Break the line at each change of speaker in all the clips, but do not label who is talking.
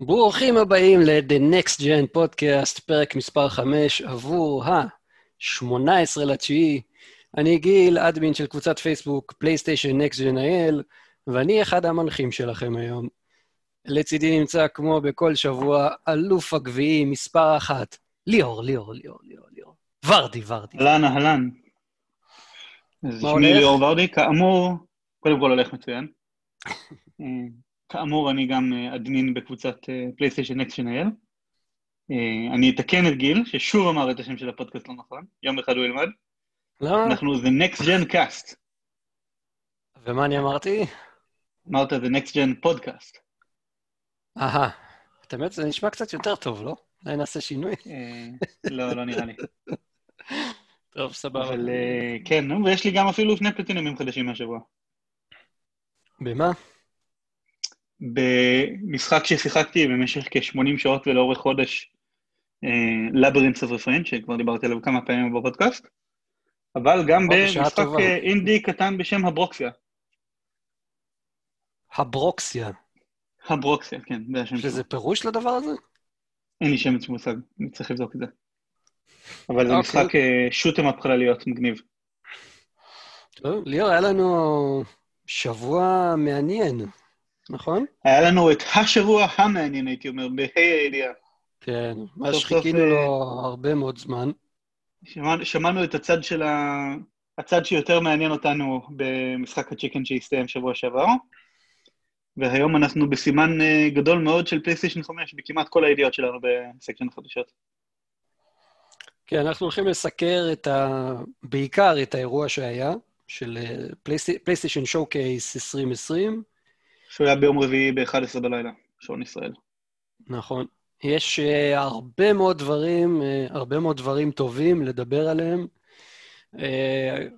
ברוכים הבאים ל-The Next Gen Podcast, פרק מספר 5, עבור ה-18 לתשיעי. אני גיל, אדמין של קבוצת פייסבוק, פלייסטיישן Next Gen IL, ואני אחד המנחים שלכם היום. לצידי נמצא, כמו בכל שבוע, אלוף הגביעי מספר אחת, ליאור, ליאור, ליאור, ליאור, ליאור. ורדי, ורדי.
אהלן, אהלן.
מה
שמי
הולך?
ליאור ורדי, כאמור, קודם כל הולך מצוין. אה, כאמור, אני גם אה, אדמין בקבוצת פלייסטיישן נקסט שנהל. אני אתקן את גיל, ששוב אמר את השם של הפודקאסט לא נכון, יום אחד הוא ילמד.
לא?
אנחנו The Next Gen Cast.
ומה אני אמרתי?
אמרת The Next Gen Podcast.
אהה. את האמת, זה נשמע קצת יותר טוב, לא? אולי נעשה שינוי?
אה, לא, לא נראה לי.
טוב, סבבה.
אבל אה, כן, ויש לי גם אפילו שני פלטינומים חדשים מהשבוע.
במה?
במשחק ששיחקתי במשך כ-80 שעות ולאורך חודש, לברינס אוף רפרנט, שכבר דיברתי עליו כמה פעמים בפודקאסט, אבל גם במשחק. אה, אינדי קטן בשם הברוקסיה.
הברוקסיה.
הברוקסיה, כן, זה השם שלו.
איזה פירוש לדבר הזה?
אין לי שמץ מושג, אני צריך לבדוק את זה. אבל זה
אוקיי.
משחק שוטם אפ חלליות מגניב.
טוב, ליאור, היה לנו שבוע מעניין, נכון?
היה לנו את השבוע המעניין, הייתי אומר, בה"א הידיעה.
כן, מה שחיכינו
סוף,
לו
אה,
הרבה מאוד זמן.
שמענו, שמענו את הצד של ה... הצד שיותר מעניין אותנו במשחק הצ'יקן שהסתיים שבוע שעבר, והיום אנחנו בסימן אה, גדול מאוד של פלייסטיישן 5 בכמעט כל הידיעות שלנו ב section החדשות.
כן, אנחנו הולכים לסקר את ה... בעיקר את האירוע שהיה, של אה, פלייסט- פלייסטיישן showcase 2020.
שהוא היה ביום רביעי ב-11 בלילה, שעון ישראל.
נכון. יש uh, הרבה מאוד דברים, uh, הרבה מאוד דברים טובים לדבר עליהם. Uh,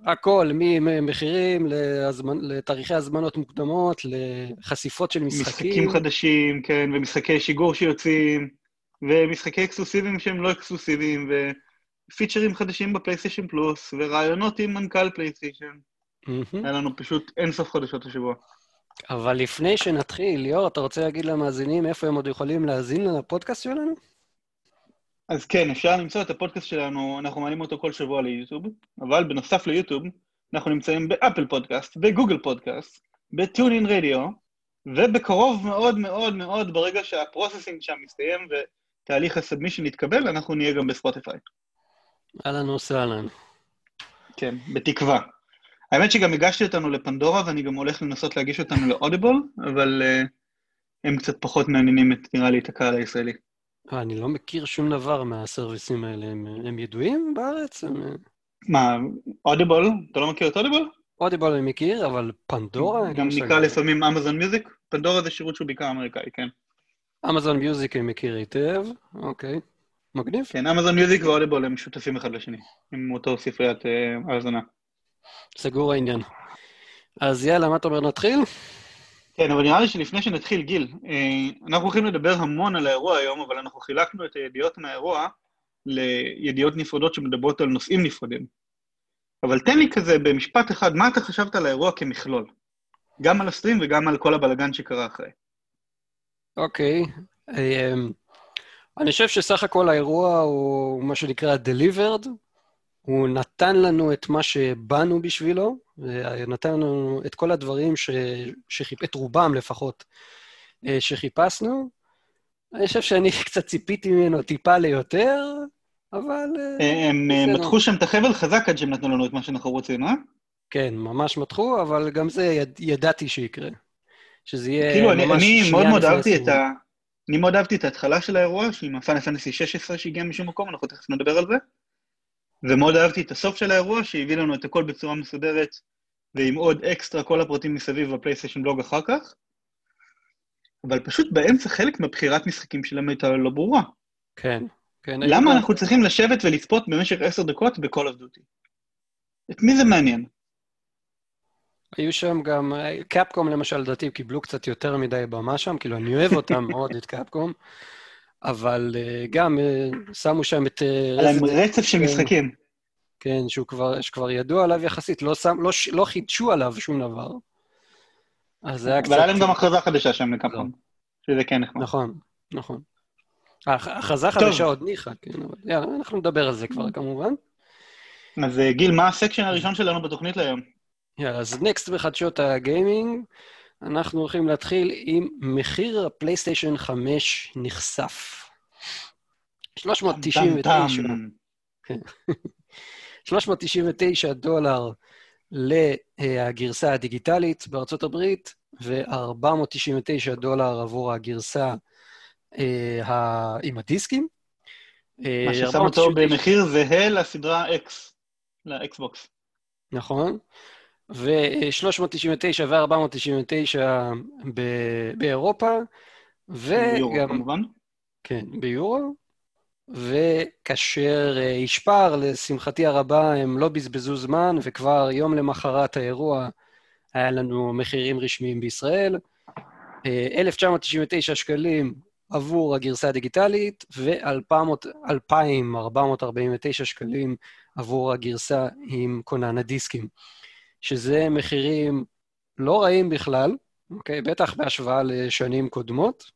הכל, ממחירים להזמנ... לתאריכי הזמנות מוקדמות, לחשיפות של משחקים.
משחקים חדשים, כן, ומשחקי שיגור שיוצאים, ומשחקי אקסקלוסיביים שהם לא אקסקלוסיביים, ופיצ'רים חדשים בפלייסטיישן פלוס, ורעיונות עם מנכ"ל פלייסטיישן.
מהמם.
היה לנו פשוט אינסוף חדשות השבוע.
אבל לפני שנתחיל, ליאור, אתה רוצה להגיד למאזינים איפה הם עוד יכולים להאזין לפודקאסט שלנו?
אז כן, אפשר למצוא את הפודקאסט שלנו, אנחנו מעלים אותו כל שבוע ליוטיוב, אבל בנוסף ליוטיוב, אנחנו נמצאים באפל פודקאסט, בגוגל פודקאסט, בטיונין רדיו, ובקרוב מאוד מאוד מאוד, ברגע שה processing שם מסתיים ותהליך ה submission יתקבל, אנחנו נהיה גם בספוטיפיי.
אהלן וסהלן.
כן, בתקווה. האמת שגם הגשתי אותנו לפנדורה, ואני גם הולך לנסות להגיש אותנו לאודיבול, אבל uh, הם קצת פחות מעניינים, את, נראה לי, את הקהל הישראלי.
אה, אני לא מכיר שום דבר מהסרוויסים האלה. הם, הם ידועים בארץ? הם...
מה, אודיבול? אתה לא מכיר את אודיבול?
אודיבל אני מכיר, אבל פנדורה?
גם
מושג.
נקרא לפעמים אמזון מיוזיק. פנדורה זה שירות שהוא בעיקר אמריקאי, כן.
אמזון מיוזיק אני מכיר היטב, אוקיי. מגניב.
כן, אמזון מיוזיק ואודיבול הם שותפים אחד לשני, עם אותו ספריית אה, האזנה.
סגור העניין. אז יאללה, מה אתה אומר, נתחיל?
כן, אבל נראה לי שלפני שנתחיל, גיל, אה, אנחנו הולכים לדבר המון על האירוע היום, אבל אנחנו חילקנו את הידיעות מהאירוע לידיעות נפרדות שמדברות על נושאים נפרדים. אבל תן לי כזה במשפט אחד, מה אתה חשבת על האירוע כמכלול? גם על הסטרים וגם על כל הבלגן שקרה אחרי.
אוקיי. אמ, אני חושב שסך הכל האירוע הוא מה שנקרא delivered. הוא נתן לנו את מה שבאנו בשבילו, ונתן לנו את כל הדברים ש... שחיפ... את רובם לפחות, אה, שחיפשנו. אני חושב שאני קצת ציפיתי ממנו טיפה ליותר, אבל אה,
אה, הם
בסדר.
מתחו שם את החבל חזק עד שהם נתנו לנו את מה שאנחנו רוצים, אה?
כן, ממש מתחו, אבל גם זה יד... ידעתי שיקרה. שזה יהיה
כאילו, אני,
ממש
אני
שנייה
מאוד מאוד אהבתי את. ה... אני מאוד אהבתי את ההתחלה של האירוע, שעם הפאנל פנטסי 16 שהגיע משום מקום, אנחנו תכף נדבר על זה. ומאוד אהבתי את הסוף של האירוע, שהביא לנו את הכל בצורה מסודרת, ועם עוד אקסטרה כל הפרטים מסביב בפלייסטיישן בלוג אחר כך. אבל פשוט באמצע חלק מבחירת משחקים שלהם הייתה לא ברורה.
כן, כן.
למה אנחנו צריכים לשבת ולצפות במשך עשר דקות ב-call of duty? את מי זה מעניין?
היו שם גם, קפקום למשל, לדעתי, קיבלו קצת יותר מדי במה שם, כאילו, אני אוהב אותם מאוד, את קפקום, אבל אה, גם אה, שמו שם את אה, Resident-
רצף של
כן.
משחקים.
כן, שהוא כבר, שכבר ידוע עליו יחסית, לא, שם, לא, לא חידשו עליו שום דבר. אז זה היה קצת...
אבל היה להם גם הכרזה חדשה שם לקפקום, שזה כן נחמד.
נכון, נכון. ההכרזה חדשה עוד ניחא, כן, אבל יאללה, אנחנו נדבר על זה כבר כמובן.
אז גיל, מה הסקשן הראשון שלנו בתוכנית להיום?
יאללה, אז נקסט בחדשות הגיימינג, אנחנו הולכים להתחיל עם מחיר הפלייסטיישן 5 נחשף. 399, 399 דולר לגרסה הדיגיטלית בארצות הברית, ו-499 דולר עבור הגרסה אה, עם הדיסקים.
אה, מה ששם אותו במחיר זהה לסדרה X, לאקסבוקס.
נכון. ו-399 ו-499 באירופה,
וגם... ביורו, כמובן.
כן, ביורו. וכאשר השפר, לשמחתי הרבה, הם לא בזבזו זמן, וכבר יום למחרת האירוע היה לנו מחירים רשמיים בישראל. 1,999 שקלים עבור הגרסה הדיגיטלית, ו-2,449 שקלים עבור הגרסה עם כונן הדיסקים, שזה מחירים לא רעים בכלל, אוקיי? בטח בהשוואה לשנים קודמות.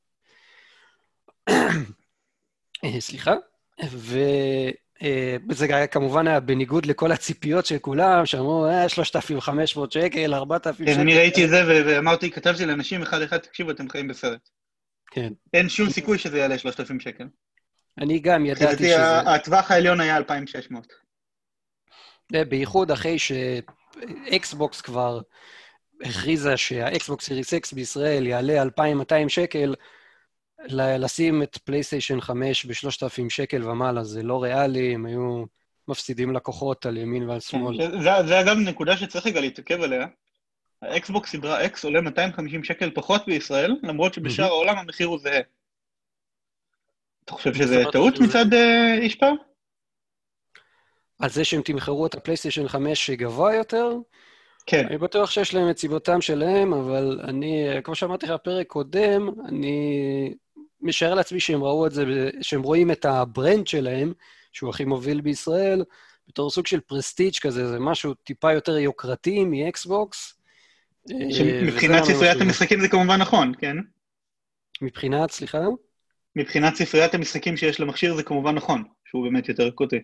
אה, סליחה. וזה אה, כמובן היה בניגוד לכל הציפיות של כולם, שאמרו, אה, 3,500 שקל, 4,000 שקל.
כן, אני ראיתי את זה ואמרתי, כתבתי לאנשים אחד-אחד, תקשיבו, אתם חיים בסרט.
כן.
אין שום סיכוי שזה יעלה 3,000 שקל.
אני גם ידעתי שזה...
הטווח העליון היה 2,600.
בייחוד אחרי שאקסבוקס כבר הכריזה שהאקסבוקס Series X בישראל יעלה 2,200 שקל, לשים את פלייסטיישן 5 ב-3,000 שקל ומעלה זה לא ריאלי, הם היו מפסידים לקוחות על ימין ועל שמאל.
כן, זה, זה אגב נקודה שצריך רגע להתעכב עליה. האקסבוקס סדרה X עולה 250 שקל פחות בישראל, למרות שבשאר העולם המחיר הוא זהה. אתה חושב שזה טעות מצד ישפאר?
על זה שהם תמחרו את הפלייסטיישן 5 גבוה יותר?
כן.
אני בטוח שיש להם את הסיבות שלהם, אבל אני, כמו שאמרתי לך בפרק קודם, אני משער לעצמי שהם ראו את זה, שהם רואים את ה brand שלהם, שהוא הכי מוביל בישראל, בתור סוג של prestige כזה, זה משהו טיפה יותר יוקרתי מאקסבוקס.
מבחינת אה, ספריית המשחקים זה כמובן נכון, כן?
מבחינת, סליחה?
מבחינת ספריית המשחקים שיש למכשיר זה כמובן נכון, שהוא באמת יותר יקוטי.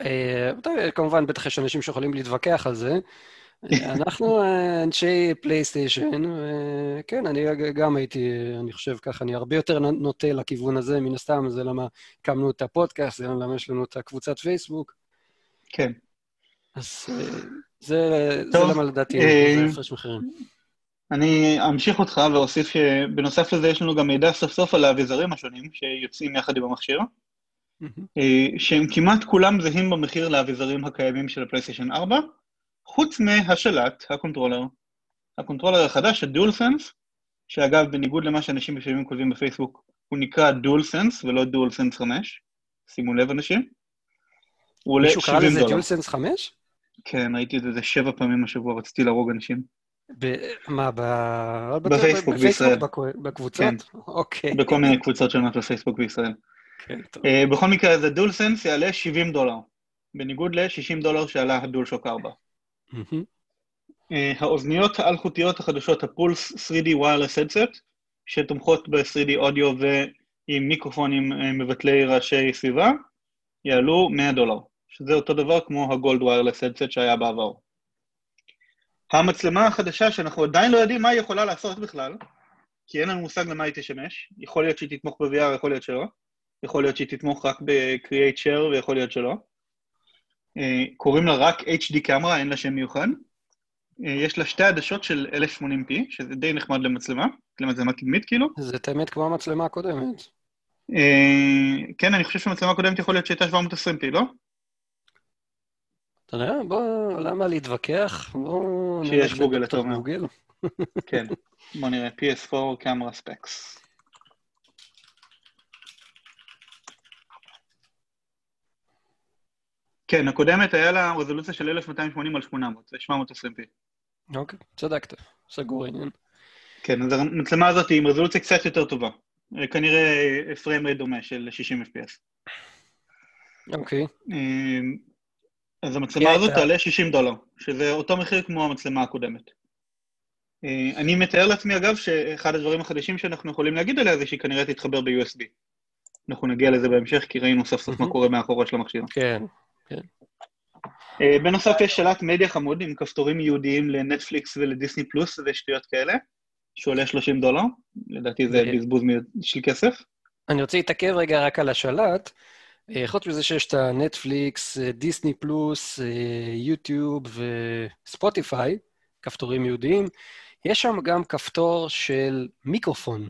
אה, כמובן, בטח יש אנשים שיכולים להתווכח על זה. אנחנו אה, אנשי פלייסטיישן, וכן, אני גם הייתי, אני חושב ככה, אני הרבה יותר נוטה לכיוון הזה, מן הסתם, זה למה הקמנו את הפודקאסט, זה למה יש לנו את הקבוצת פייסבוק.
כן.
אז זה, טוב, זה למה לדעתי, זה הפרש מחירים.
אני אמשיך אותך ואוסיף שבנוסף לזה יש לנו גם מידע סוף סוף על האביזרים השונים שיוצאים יחד עם המכשיר. אה, שהם כמעט כולם זהים במחיר לאביזרים הקיימים של הפלייסטיישן 4, חוץ מהשלט, ה controller. ה controller החדש, ה DualSense, שאגב, בניגוד למה שאנשים לפעמים כותבים בפייסבוק, הוא נקרא DualSense ולא DualSense 5, שימו לב אנשים.
הוא עולה 70 דולר. מישהו קרא לזה דואל סנס 5?
כן, ראיתי את זה שבע פעמים השבוע, רציתי להרוג אנשים.
מה,
בפייסבוק בישראל.
בקבוצות? כן. אוקיי.
בכל מיני קבוצות שונות בפייסבוק בישראל. כן, uh, בכל מקרה, אז הדול סנס יעלה 70 דולר, בניגוד ל-60 דולר שעלה הדול שוק 4. Mm-hmm. Uh, האוזניות האלחוטיות החדשות, הפולס 3D wireless headset, שתומכות ב-3D אודיו ועם מיקרופונים uh, מבטלי רעשי סביבה, יעלו 100 דולר, שזה אותו דבר כמו הגולד wireless headset שהיה בעבר. המצלמה החדשה, שאנחנו עדיין לא יודעים מה היא יכולה לעשות בכלל, כי אין לנו מושג למה היא תשמש, יכול להיות שהיא תתמוך ב-VR, יכול להיות שלא, יכול להיות שהיא תתמוך רק ב-Create Share ויכול להיות שלא. אה, קוראים לה רק HD קמרה, אין לה שם מיוחד. אה, יש לה שתי עדשות של 1080p, שזה די נחמד למצלמה, למצלמה קדמית כאילו.
זה תאמת כמו המצלמה הקודמת.
אה, כן, אני חושב שהמצלמה הקודמת יכול להיות שהייתה 720p, לא?
אתה יודע, בוא, למה להתווכח? בוא...
שיש גוגל, אתה אומר. כן, בוא נראה, PS4 קמרה ספקס. כן, הקודמת היה לה רזולוציה של 1280 על 800, זה 720p.
אוקיי, צדקת, סגור העניין.
כן, אז המצלמה הזאת היא עם רזולוציה קצת יותר טובה. כנראה פריים רייט דומה של 60 fps.
אוקיי.
אמ, אז המצלמה הזאת תעלה 60 דולר, שזה אותו מחיר כמו המצלמה הקודמת. אה, אני מתאר לעצמי, אגב, שאחד הדברים החדשים שאנחנו יכולים להגיד עליה זה שהיא כנראה תתחבר ב-USB. אנחנו נגיע לזה בהמשך, כי ראינו סוף סוף מה קורה מאחורה של המכשיר.
כן, כן.
אה, בנוסף יש שלט מדיה חמוד עם כפתורים ייעודיים לנטפליקס ולדיסני פלוס ושטויות כאלה, שעולה 30 דולר, לדעתי זה בזבוז של כסף.
אני רוצה להתעכב רגע רק על השלט. אה, חוץ מזה שיש את הנטפליקס, דיסני פלוס, יוטיוב וספוטיפיי, כפתורים ייעודיים, יש שם גם כפתור של מיקרופון.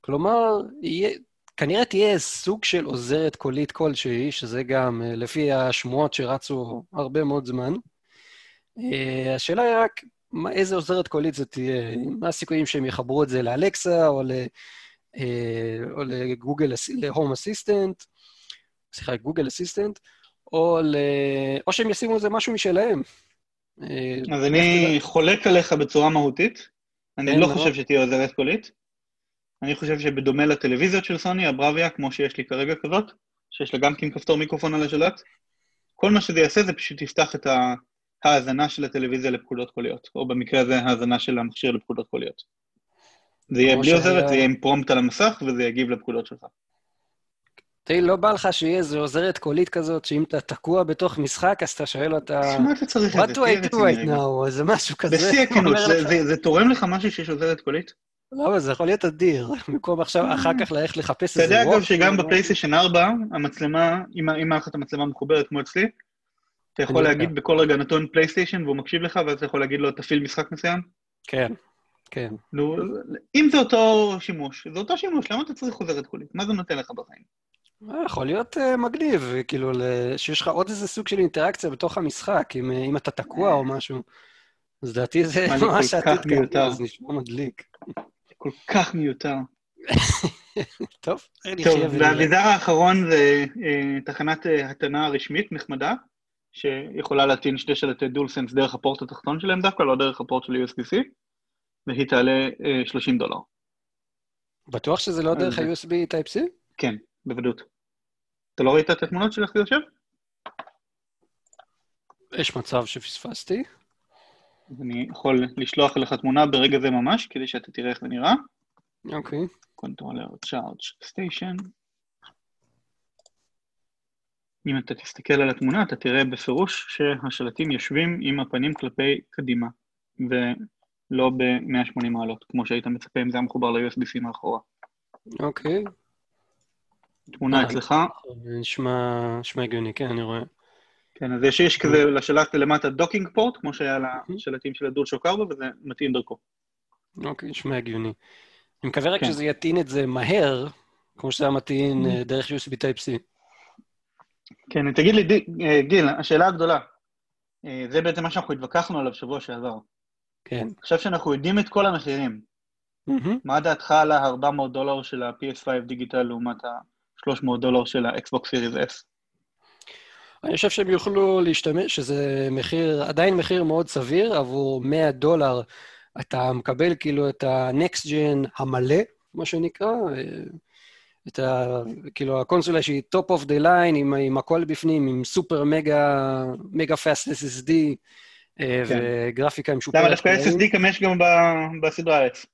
כלומר, יהיה, כנראה תהיה סוג של עוזרת קולית כלשהי, שזה גם אה, לפי השמועות שרצו הרבה מאוד זמן. אה, השאלה היא רק, מה, איזה עוזרת קולית זה תהיה? מה הסיכויים שהם יחברו את זה לאלקסה או, ל, אה, או לגוגל, להום אסיסטנט, סליחה, גוגל אסיסטנט, או, ל, או שהם ישימו איזה משהו משלהם.
אז אני חולק עליך בצורה מהותית. אני כן, לא חושב שתהיה עוזרת קולית. אני חושב שבדומה לטלוויזיות של סוני, הבראביה, כמו שיש לי כרגע כזאת, שיש לה גם כן כפתור מיקרופון על השלט, כל מה שזה יעשה זה פשוט יפתח את ההאזנה של הטלוויזיה לפקודות קוליות, או במקרה הזה ההאזנה של המכשיר לפקודות קוליות. זה יהיה בלי עוזרת, זה יהיה עם פרומפט על המסך, וזה יגיב לפקודות שלך.
תראי, לא בא לך שיהיה איזו עוזרת קולית כזאת, שאם אתה תקוע בתוך משחק, אז אתה שואל אותה...
מה אתה צריך את
זה? What do I do right now? איזה משהו כזה.
בשיא הכנות, זה תורם לך משהו שיש עוזרת קולית?
לא, אבל זה יכול להיות אדיר, במקום עכשיו, אחר כך ללכת לחפש
איזה. אתה יודע אגב שגם בפלייסטיישן 4, המצלמה, אם את המצלמה מחוברת כמו אצלי, אתה יכול להגיד בכל רגע נתון פלייסטיישן והוא מקשיב לך, ואז אתה יכול להגיד לו, תפעיל משחק מסוים?
כן, כן.
נו, אם זה אותו שימוש, זה אותו שימוש, למה אתה צריך חוזרת קולית? מה זה נותן לך בחיים?
אה, יכול להיות uh, מגניב, כאילו, שיש לך עוד איזה סוג של אינטראקציה בתוך המשחק, אם, אם אתה תקוע או משהו. אז לדעתי זה ממש עתיד כזה, זה נשמע מדליק.
כל כך מיותר.
טוב,
טוב, והאביזר האחרון זה uh, תחנת uh, התנה רשמית נחמדה, שיכולה להטעין שתי שלטי דולסנס דרך הפורט התחתון שלהם דווקא, לא דרך הפורט של USB-C, והיא תעלה uh, 30 דולר.
בטוח שזה לא דרך ה-USB Type-C?
כן, בוודאות. אתה לא ראית את התמונות של איך זה יושב?
יש מצב שפספסתי.
אז אני יכול לשלוח לך תמונה ברגע זה ממש, כדי שאתה תראה איך זה נראה.
אוקיי.
controller charge station. אם אתה תסתכל על התמונה, אתה תראה בפירוש שהשלטים יושבים עם הפנים כלפי קדימה, ולא ב-180 מעלות, כמו שהיית מצפה אם זה היה מחובר ל-USB-C מאחורה.
אוקיי.
תמונה אצלך.
נשמע הגיוני, כן, אני רואה.
כן, אז יש, יש כזה לשלט למטה docking port, כמו שהיה לשלטים של ה DualShock 4, וזה מתאים דרכו.
אוקיי, נשמע הגיוני. אני מקווה רק כן. שזה יטעין את זה מהר, כמו שזה היה מטעין אה, דרך USB Type-C.
כן, תגיד לי, אה, גיל, השאלה הגדולה, אה, זה בעצם מה שאנחנו התווכחנו עליו שבוע שעבר.
כן.
עכשיו שאנחנו יודעים את כל המחירים, מה דעתך על ה-400 דולר של ה-PS5 Digital לעומת ה-300 דולר של ה-Xbox Series S?
אני חושב שהם יוכלו להשתמש, שזה מחיר, עדיין מחיר מאוד סביר, עבור 100 דולר אתה מקבל כאילו את ה-next gen המלא, מה שנקרא, את ה... כאילו הקונסולה שהיא top of the line, עם, עם הכל בפנים, עם סופר מגה, מגה פאסט SSD, כן. וגרפיקה עם שופרת.
למה דווקא SSD יש גם בסדרה F.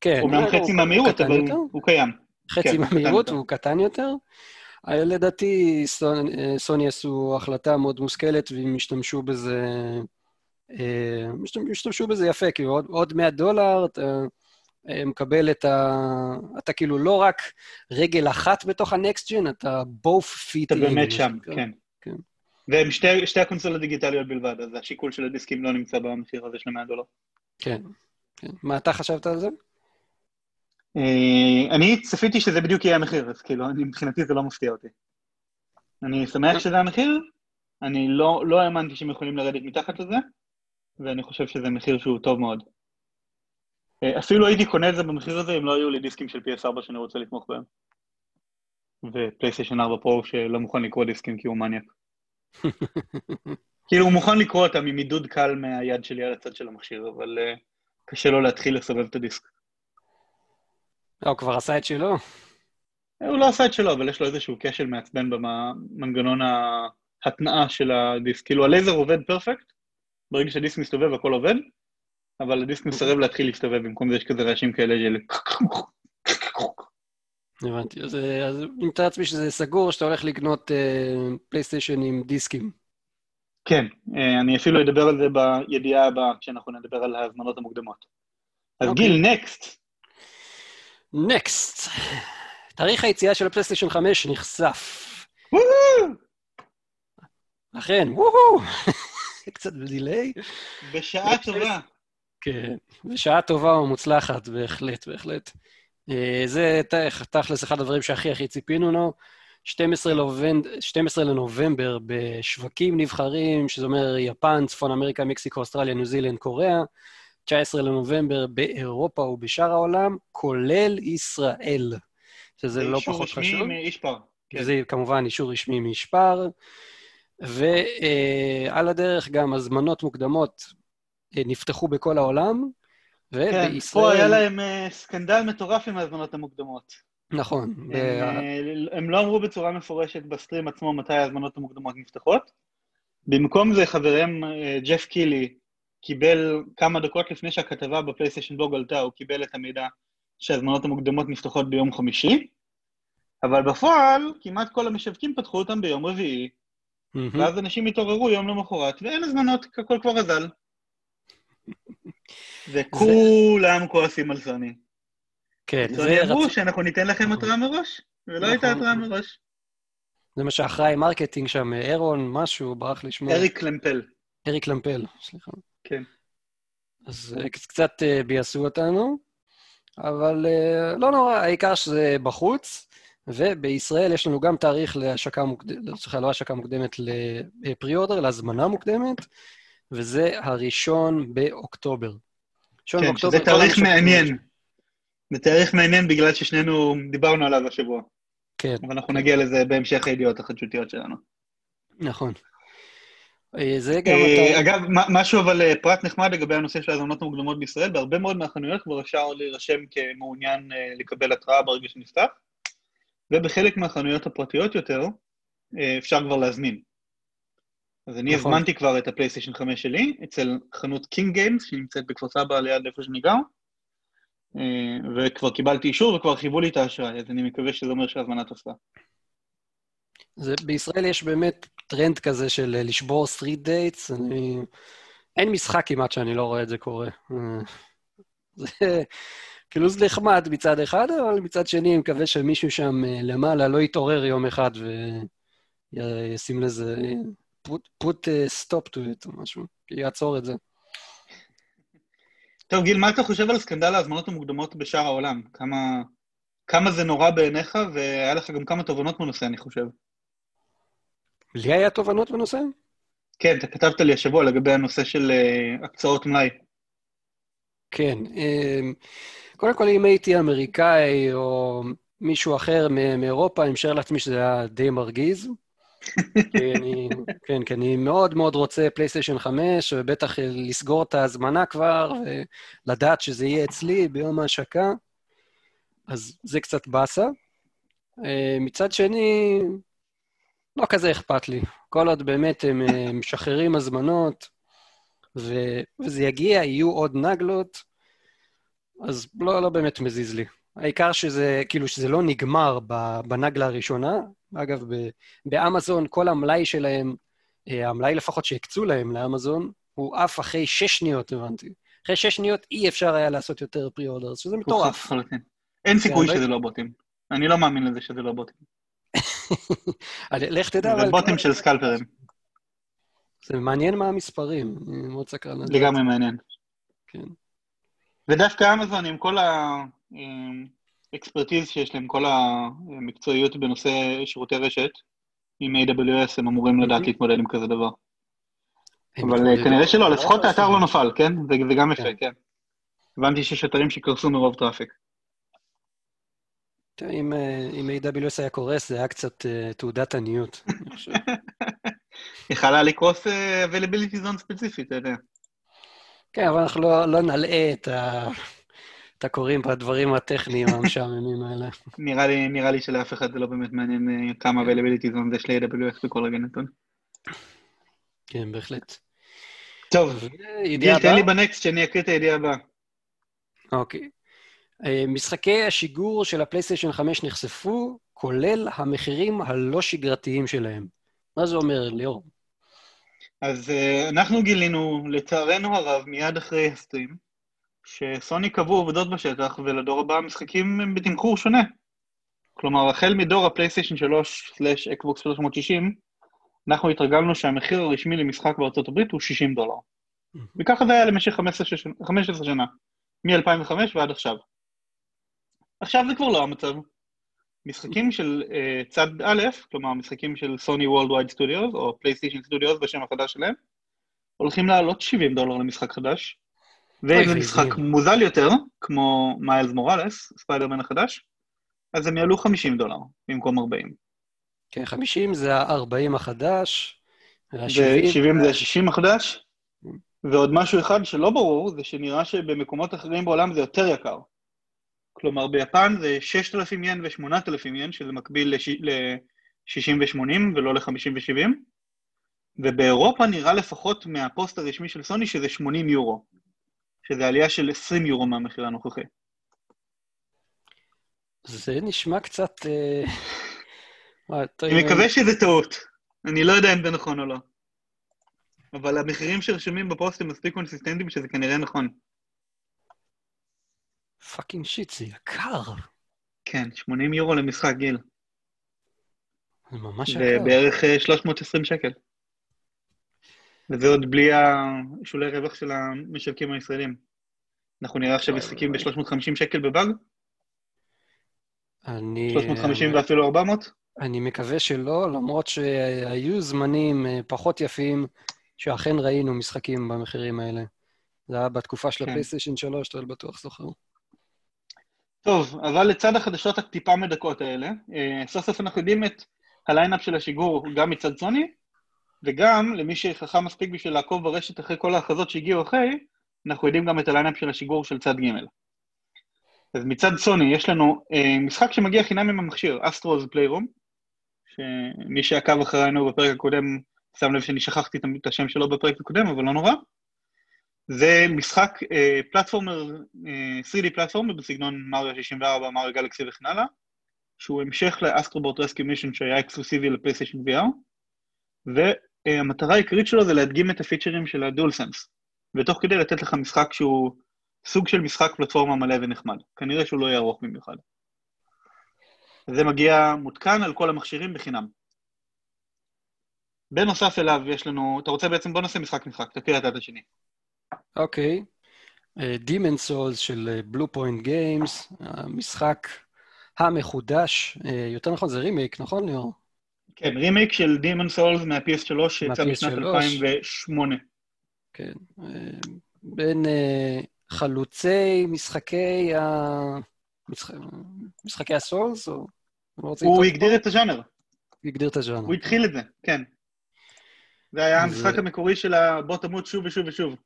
כן. אומנם חצי מהמהירות, אבל הוא קיים.
חצי כן, מהמהירות, והוא קטן יותר. לדעתי סוני עשו החלטה מאוד מושכלת והם השתמשו בזה, אה, השתמשו בזה יפה, כאילו עוד, עוד 100 דולר, אתה אה, מקבל את ה... אתה כאילו לא רק רגל אחת בתוך הנקסט ג'ן, אתה both feet
אתה באמת שם, כן. כן. והם שתי, שתי הקונסולות דיגיטליות בלבד, אז השיקול של הדיסקים לא נמצא במחיר הזה של 100 דולר.
כן, כן. מה אתה חשבת על זה?
אה, אני צפיתי שזה בדיוק יהיה המחיר, אז כאילו, אני, מבחינתי זה לא מפתיע אותי. אני שמח שזה המחיר, אני לא, לא האמנתי שהם יכולים לרדת מתחת לזה, ואני חושב שזה מחיר שהוא טוב מאוד. אה, אפילו הייתי קונה את זה במחיר הזה אם לא היו לי דיסקים של PS4 שאני רוצה לתמוך בהם. ופלייסטיישן 4 פרו שלא מוכן לקרוא דיסקים כי הוא מניאק. כאילו הוא מוכן לקרוא אותם עם עידוד קל מהיד שלי על הצד של המכשיר, אבל uh, קשה לו להתחיל לסובב את הדיסק.
לא, הוא כבר עשה את שלו.
הוא לא עשה את שלו, אבל יש לו איזשהו כשל מעצבן במנגנון ההתנעה של הדיסק. כאילו, הלייזר עובד פרפקט, ברגע שהדיסק מסתובב הכל עובד, אבל הדיסק מסרב להתחיל להסתובב, במקום זה יש כזה רעשים כאלה של...
הבנתי. אז, אה, אני מתאר לעצמי שזה סגור, שאתה הולך לקנות אה, פלייסטיישן עם דיסקים.
כן, אה, אני אפילו אדבר על זה בידיעה הבאה, כשאנחנו נדבר על ההזמנות המוקדמות. אז
אוקיי.
גיל, נקסט.
נקסט. תאריך היציאה של הפלייסטיישן 5 נחשף. אכן, וואו! קצת בדיליי.
בשעה טובה.
כן, בשעה טובה ומוצלחת, בהחלט, בהחלט. אה, זה תכלס אחד הדברים שהכי הכי ציפינו לו. 12, לובנד, 12 לנובמבר בשווקים נבחרים, שזה אומר יפן, צפון אמריקה, מקסיקו, אוסטרליה, ניו זילנד, קוריאה. 19 לנובמבר באירופה ובשאר העולם, כולל ישראל, שזה לא
אישור
פחות
רשמי
חשוב.
מאישפר. כן.
זה כמובן אישור רשמי משפר, ועל הדרך גם הזמנות מוקדמות אה, נפתחו בכל העולם,
כן,
ובישראל...
פה היה להם אה, סקנדל מטורף עם ההזמנות המוקדמות.
נכון.
הם,
ב-
אה, הם לא אמרו בצורה מפורשת בסטרים עצמו מתי ההזמנות המוקדמות נפתחות. במקום זה חברם אה, ג'ף קילי קיבל כמה דקות לפני שהכתבה בפלייסטיישן בלוג עלתה, הוא קיבל את המידע שההזמנות המוקדמות נפתחות ביום חמישי, אבל בפועל כמעט כל המשווקים פתחו אותם ביום רביעי,
מהמם.
ואז אנשים התעוררו יום למחרת, ואין הזמנות, הכל כבר אזל. וכולם כועסים על סוני.
כן, זה
סוני אמרו
רצ-
שאנחנו ניתן לכם התראה מראש, ולא הייתה
נכון.
התראה מראש.
זה מה שאחראי marketing שם, אירון, משהו, ברח לי שמו.
אריק למפל.
אריק למפל, סליחה.
כן.
אז אה, קצת אה, ביאסו אותנו, אבל אה, לא נורא, העיקר שזה בחוץ, ובישראל יש לנו גם תאריך להשקה מוקדמת, סליחה, לא השקה מוקדמת, ל pre-order, להזמנה מוקדמת, וזה הראשון באוקטובר. ראשון
כן,
באוקטובר,
שזה
כל
תאריך מעניין. זה תאריך מעניין בגלל ששנינו דיברנו עליו השבוע,
כן,
אבל אנחנו נגיע לזה בהמשך הידיעות החדשותיות שלנו.
נכון. אה, זה גם
אה,
התאריך...
אגב, משהו אבל אה, פרט נחמד לגבי הנושא של ההזמנות המוקדמות בישראל, בהרבה מאוד מהחנויות כבר אפשר להירשם כמעוניין לקבל התראה ברגע שנפתח, ובחלק מהחנויות הפרטיות יותר אפשר כבר להזמין. אז אני
נכון.
הזמנתי כבר את הפלייסטיישן 5 שלי, אצל חנות King Games, שנמצאת בכפר סבא ליד איפה שאני גר, וכבר קיבלתי אישור וכבר חייבו לי את האשראי, אז אני מקווה שזה אומר שההזמנה תפסה.
זה, בישראל יש באמת טרנד כזה של אה, לשבור street dates, אני... אין משחק כמעט שאני לא רואה את זה קורה. אה, זה כאילו זה נחמד מצד אחד, אבל מצד שני, אני מקווה שמישהו שם אה, למעלה לא יתעורר יום אחד וישים לזה put, put stop to it או משהו, יעצור את זה.
טוב, גיל, מה אתה חושב על סקנדל ההזמנות המוקדמות בשאר העולם? כמה, כמה זה נורא בעיניך, והיה לך גם כמה תובנות בנושא, אני חושב.
לי היה תובנות בנושא?
כן, אתה כתבת לי השבוע לגבי הנושא של uh, הקצאות מלאי.
כן. אמ, קודם כל, אם הייתי אמריקאי או מישהו אחר מאירופה, אני משער לעצמי שזה היה די מרגיז. כי אני, כן, כי אני מאוד מאוד רוצה פלייסטיישן 5, ובטח לסגור את ההזמנה כבר, ולדעת שזה יהיה אצלי ביום ההשקה. אז זה קצת באסה. אה, מצד שני, לא כזה אכפת לי. כל עוד באמת הם אה, משחררים הזמנות, ו- וזה יגיע, יהיו עוד נגלות, אז לא, לא באמת מזיז לי. העיקר שזה, כאילו, שזה לא נגמר בנגלה הראשונה. אגב, ב- באמזון, כל המלאי שלהם, אה, המלאי לפחות שהקצו להם לאמזון, הוא עף אחרי שש שניות, הבנתי. אחרי שש שניות אי אפשר היה לעשות יותר פרי-אורדר, שזה מטורף.
אין סיכוי
כן,
שזה לא בוטים. אני לא מאמין לזה שזה לא בוטים.
לך תדע,
זה
אבל...
בוטים של סקלפרים.
זה מעניין מה המספרים, אני מאוד סקרן לדעת.
לגמרי מעניין.
כן.
ודווקא אמזון, עם כל ה expertise שיש להם, כל המקצועיות בנושא שירותי רשת, עם AWS הם אמורים לדעת
מהמ.
להתמודד עם כזה דבר. אבל. אה, כנראה שלא, לפחות
לא
האתר לא נפל, כן? זה זה גם
כן.
יפה, כן. הבנתי שיש אתרים שקרסו מרוב
traffic. אם, אה, אם AWS היה קורס, זה היה קצת אה, תעודת עניות, אני חושב.
יכלה לקרוס אה, availability zone ספציפית, אתה יודע.
כן, אבל אנחנו לא, לא נלאה את, ה... את הקוראים בדברים הטכניים המשעממים האלה.
נראה לי, נראה לי שלאף אחד זה לא באמת מעניין כמה availability zone יש ל-AWS בכל רגע נתון.
כן, בהחלט.
טוב, גיל, תן לי בנקסט שאני אקריא את הידיעה הבאה.
אוקיי. אה, משחקי השיגור של הפלייסטיישן 5 נחשפו, כולל המחירים הלא שגרתיים שלהם. מה זה אומר, ליאור?
אז אה, אנחנו גילינו, לצערנו הרב, מיד אחרי ה stream, שסוני קבעו עובדות בשטח, ולדור הבא המשחקים הם בתמחור שונה. כלומר, החל מדור הפלייסטיישן 3/אקסבוקס 360, אנחנו התרגלנו שהמחיר הרשמי למשחק בארצות הברית הוא 60 דולר. וככה זה היה למשך 15, 15 שנה, מ-2005 ועד עכשיו. עכשיו זה כבר לא המצב. משחקים של אה, צד א', כלומר משחקים של סוני Worldwide Studios, או פלייסטיישן Studios בשם החדש שלהם, הולכים לעלות 70 דולר למשחק חדש, ואם זה משחק מוזל יותר, כמו מיילס מוראלס, ספיידרמן החדש, אז הם יעלו 50 דולר במקום 40.
כן, 50 זה ה-40 החדש,
ו-70 זה ה-60 החדש, ועוד משהו אחד שלא ברור, זה שנראה שבמקומות אחרים בעולם זה יותר יקר. כלומר, ביפן זה 6,000 ין ו-8,000 ין, שזה מקביל ל-60 ו-80 ולא ל-50 ו-70, ובאירופה נראה לפחות מהפוסט הרשמי של סוני שזה 80 יורו, שזה עלייה של 20 יורו מהמחיר הנוכחי.
זה נשמע קצת... אה,
אני מקווה שזה טעות. אני לא יודע אם זה נכון או לא. אבל המחירים שרשומים בפוסט הם מספיק קונסיסטנטיים שזה כנראה נכון.
fucking shit, זה יקר.
כן, 80 יורו למשחק גיל.
זה ממש יקר.
זה בערך 320 אה, שקל. וזה עוד בלי השולי רווח של המשווקים הישראלים. אנחנו נראה עכשיו משחקים ב-350 שקל בבאג?
אני...
350 ואפילו 400?
אני מקווה שלא, למרות שהיו זמנים אה, פחות יפים שאכן ראינו משחקים במחירים האלה. זה היה בתקופה של כן. הפלייסטיישן 3, אתה בטוח זוכר.
טוב, אבל לצד החדשות הטיפה מדכאות האלה, אה, סוף סוף אנחנו יודעים את ה lineup של השיגור גם מצד סוני, וגם, למי שחכם מספיק בשביל לעקוב ברשת אחרי כל ההכרזות שהגיעו אחרי, אנחנו יודעים גם את ה lineup של השיגור של צד ג'. אז מצד סוני יש לנו אה, משחק שמגיע חינם עם המכשיר, Astro's Playroom, שמי שעקב אחרינו בפרק הקודם שם לב שאני שכחתי את השם שלו בפרק הקודם, אבל לא נורא. זה משחק אה, platformer, אה, 3D platformer בסגנון Mario 64, Mario Galaxy וכן הלאה, שהוא המשך ל Astro Bot Rescue Mission שהיה אקסקלוסיבי לפלייסטיישן VR, והמטרה העיקרית שלו זה להדגים את הפיצ'רים של ה DualSense, ותוך כדי לתת לך משחק שהוא סוג של משחק פלטפורמה מלא ונחמד. כנראה שהוא לא יהיה ארוך במיוחד. זה מגיע מותקן על כל המכשירים בחינם. בנוסף אליו יש לנו, אתה רוצה בעצם, בוא נעשה משחק משחק, תקריא את השני.
אוקיי. Demon's Souls של Bluepoint Games, המשחק המחודש, uh, יותר נכון זה רימייק, נכון ליאור?
כן, רימייק של Demon's Souls מה-PS3 שיצא בשנת 2008.
כן, בין חלוצי משחקי, ה... משחק... משחקי הסולס, או...
לא הוא הגדיר את הז'אנר.
הגדיר את הז'אנר.
הוא התחיל את זה, כן. זה היה המשחק המקורי של בוא תמות שוב ושוב ושוב.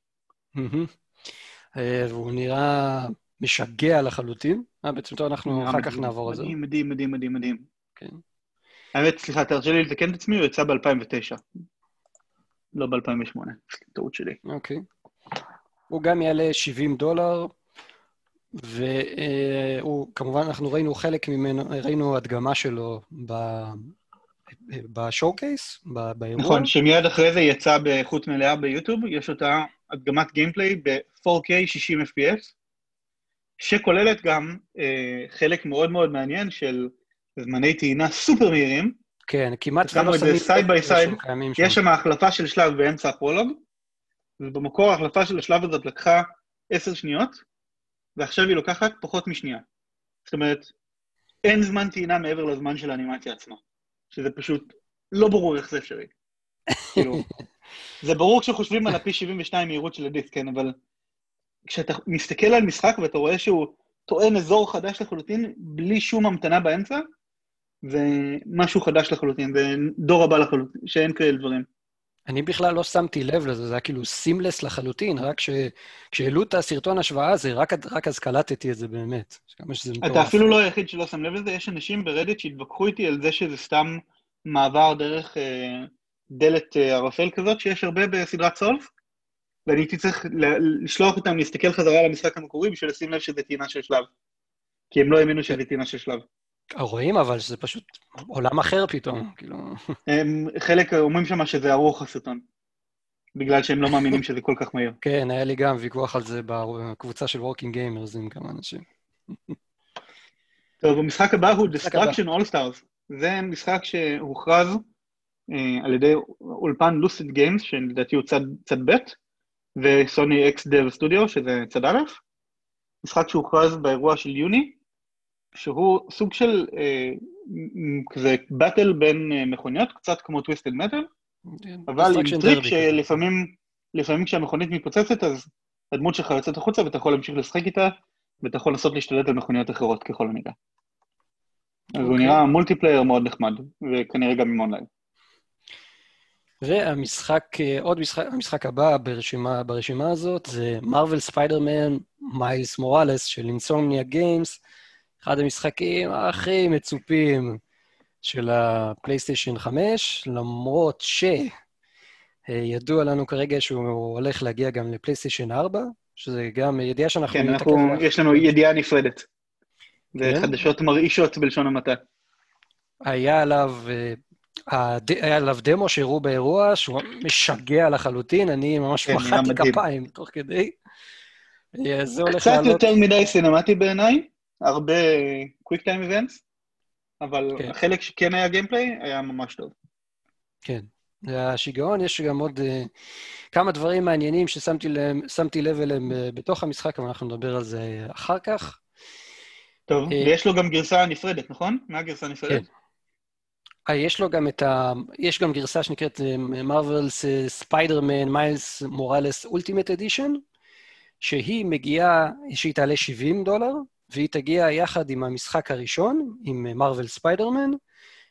אה, והוא נראה משגע לחלוטין. אה, בעצם טוב, אנחנו אחר כך נעבור על זה.
מדהים, מדהים, מדהים, מדהים, מדהים. כן. האמת, סליחה, תרשה לי לתקן את עצמי, הוא יצא ב-2009. לא ב-2008, טעות שלי.
אוקיי. הוא גם יעלה 70 דולר, והוא, כמובן, אנחנו ראינו חלק ממנו, ראינו הדגמה שלו ב... ב showcase, באירוע.
נכון, שמיד אחרי זה יצא באיכות מלאה ביוטיוב, יש אותה הדגמת gameplay ב-4K 60 FPS, שכוללת גם אה, חלק מאוד מאוד מעניין של זמני טעינה סופר מהירים.
כן, כמעט
ולא שמים... side by side, יש שם החלפה של שלב באמצע הפרולוג, ובמקור ההחלפה של השלב הזאת לקחה עשר שניות, ועכשיו היא לוקחת פחות משנייה. זאת אומרת, אין זמן טעינה מעבר לזמן של האנימציה עצמה, שזה פשוט לא ברור איך זה אפשרי. כאילו, זה ברור כשחושבים על הפי 72 מהירות של הדיסק, כן, אבל כשאתה מסתכל על משחק ואתה רואה שהוא טוען אזור חדש לחלוטין, בלי שום המתנה באמצע, זה משהו חדש לחלוטין, זה דור הבא לחלוטין, שאין כאלה דברים.
אני בכלל לא שמתי לב לזה, זה היה כאילו סימלס לחלוטין, רק כשהעלו את הסרטון השוואה הזה, רק, רק אז קלטתי את זה באמת.
כמה שזה מטורף. אתה אפילו לא היחיד שלא שם לב לזה, יש אנשים ברדיט שהתווכחו איתי על זה שזה סתם מעבר דרך אה, דלת אה, ערפל כזאת, שיש הרבה בסדרת סולף, ואני הייתי צריך לשלוח אותם להסתכל חזרה על המשחק המקורי בשביל לשים לב שזה טעינה של שלב. כי הם לא האמינו שזה טעינה של שלב.
רואים, אבל זה פשוט עולם אחר פתאום, כאילו...
הם, חלק אומרים שם שזה ארוך הסרטון, בגלל שהם לא מאמינים שזה כל כך מהיר.
כן, היה לי גם ויכוח על זה בקבוצה של Working Gamers עם כמה אנשים.
טוב, המשחק הבא הוא Destruction All Stars. זה משחק שהוכרז על ידי אולפן Lucid Games, שלדעתי הוא צד, צד ב', וסוני XDev Studio, שזה צד א', משחק שהוכרז באירוע של יוני, שהוא סוג של אה, כזה battle בין אה, מכוניות, קצת כמו Twisted Metal, כן, אבל עם טריק שלפעמים לפעמים כשהמכונית מתפוצצת, אז הדמות שלך יוצאת החוצה ואתה יכול להמשיך לשחק איתה, ואתה יכול לנסות להשתלט על מכוניות אחרות ככל הנראה. אז הוא אוקיי. נראה multiplayer מאוד נחמד, וכנראה גם עם אונליין.
והמשחק, אה, עוד משחק, המשחק הבא ברשימה, ברשימה הזאת זה Marvel Spider-Man Miles Morales של Insomniac Games, אחד המשחקים הכי מצופים של הפלייסטיישן 5, למרות שידוע לנו כרגע שהוא הולך להגיע גם לפלייסטיישן 4, שזה גם ידיעה שאנחנו...
כן, אנחנו, יש לנו ידיעה נפרדת. זה כן? חדשות מרעישות בלשון המעטה.
היה עליו אה, היה עליו דמו שהראו באירוע, שהוא משגע לחלוטין, אני ממש כן, מחאתי כפיים תוך כדי.
זה הולך קצת לעלות... יותר מדי cinematic בעיניי, הרבה quick time events, אבל כן. החלק שכן היה gameplay היה ממש טוב.
כן, השיגעון, יש גם עוד uh, כמה דברים מעניינים ששמתי להם, לב אליהם uh, בתוך המשחק, אבל אנחנו נדבר על זה אחר כך.
טוב, ויש לו גם גרסה נפרדת, נכון? מה הגרסה הנפרדת? כן.
אה, יש לו גם את ה... יש גם גרסה שנקראת Marvel's Spider-Man Miles Morales Ultimate Edition, שהיא מגיעה, שהיא תעלה 70 דולר, והיא תגיע יחד עם המשחק הראשון, עם Marvel Spider-Man,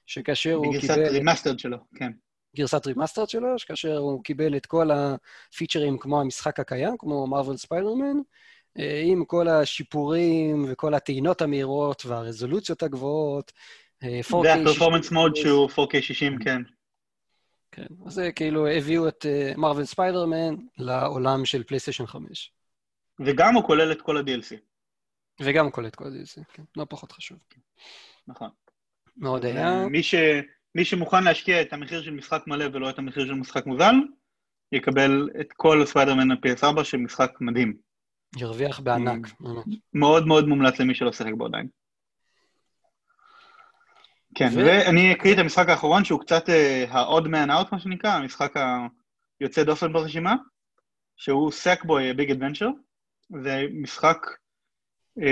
שכאשר הוא קיבל...
בגרסת remastered שלו, כן.
גרסת remastered שלו, שכאשר הוא קיבל את כל הפיצ'רים כמו המשחק הקיים, כמו Marvel Spider-Man, אה, עם כל השיפורים וכל הטעינות המהירות והרזולוציות הגבוהות,
4K זה ה performance mode שהוא 4K 60, כן.
כן, אז זה כאילו הביאו את Marvel uh, Spider-Man לעולם של פלייסטיישן 5.
וגם הוא כולל את כל ה-DLC.
וגם הוא כולל את כל ה-DLC, כן, לא פחות חשוב.
נכון.
מאוד היה.
מי, ש... מי שמוכן להשקיע את המחיר של משחק מלא ולא את המחיר של משחק מוזל, יקבל את כל ספיידרמן ה-PS4 של משחק מדהים.
ירוויח בענק,
מאוד מאוד מומלץ למי שלא שיחק בו עדיין. כן, ו... ואני אקריא את המשחק האחרון, שהוא קצת ה-odd man out, מה שנקרא, המשחק היוצא דופן ברשימה, שהוא Sackboy Big Adventure. זה משחק uh,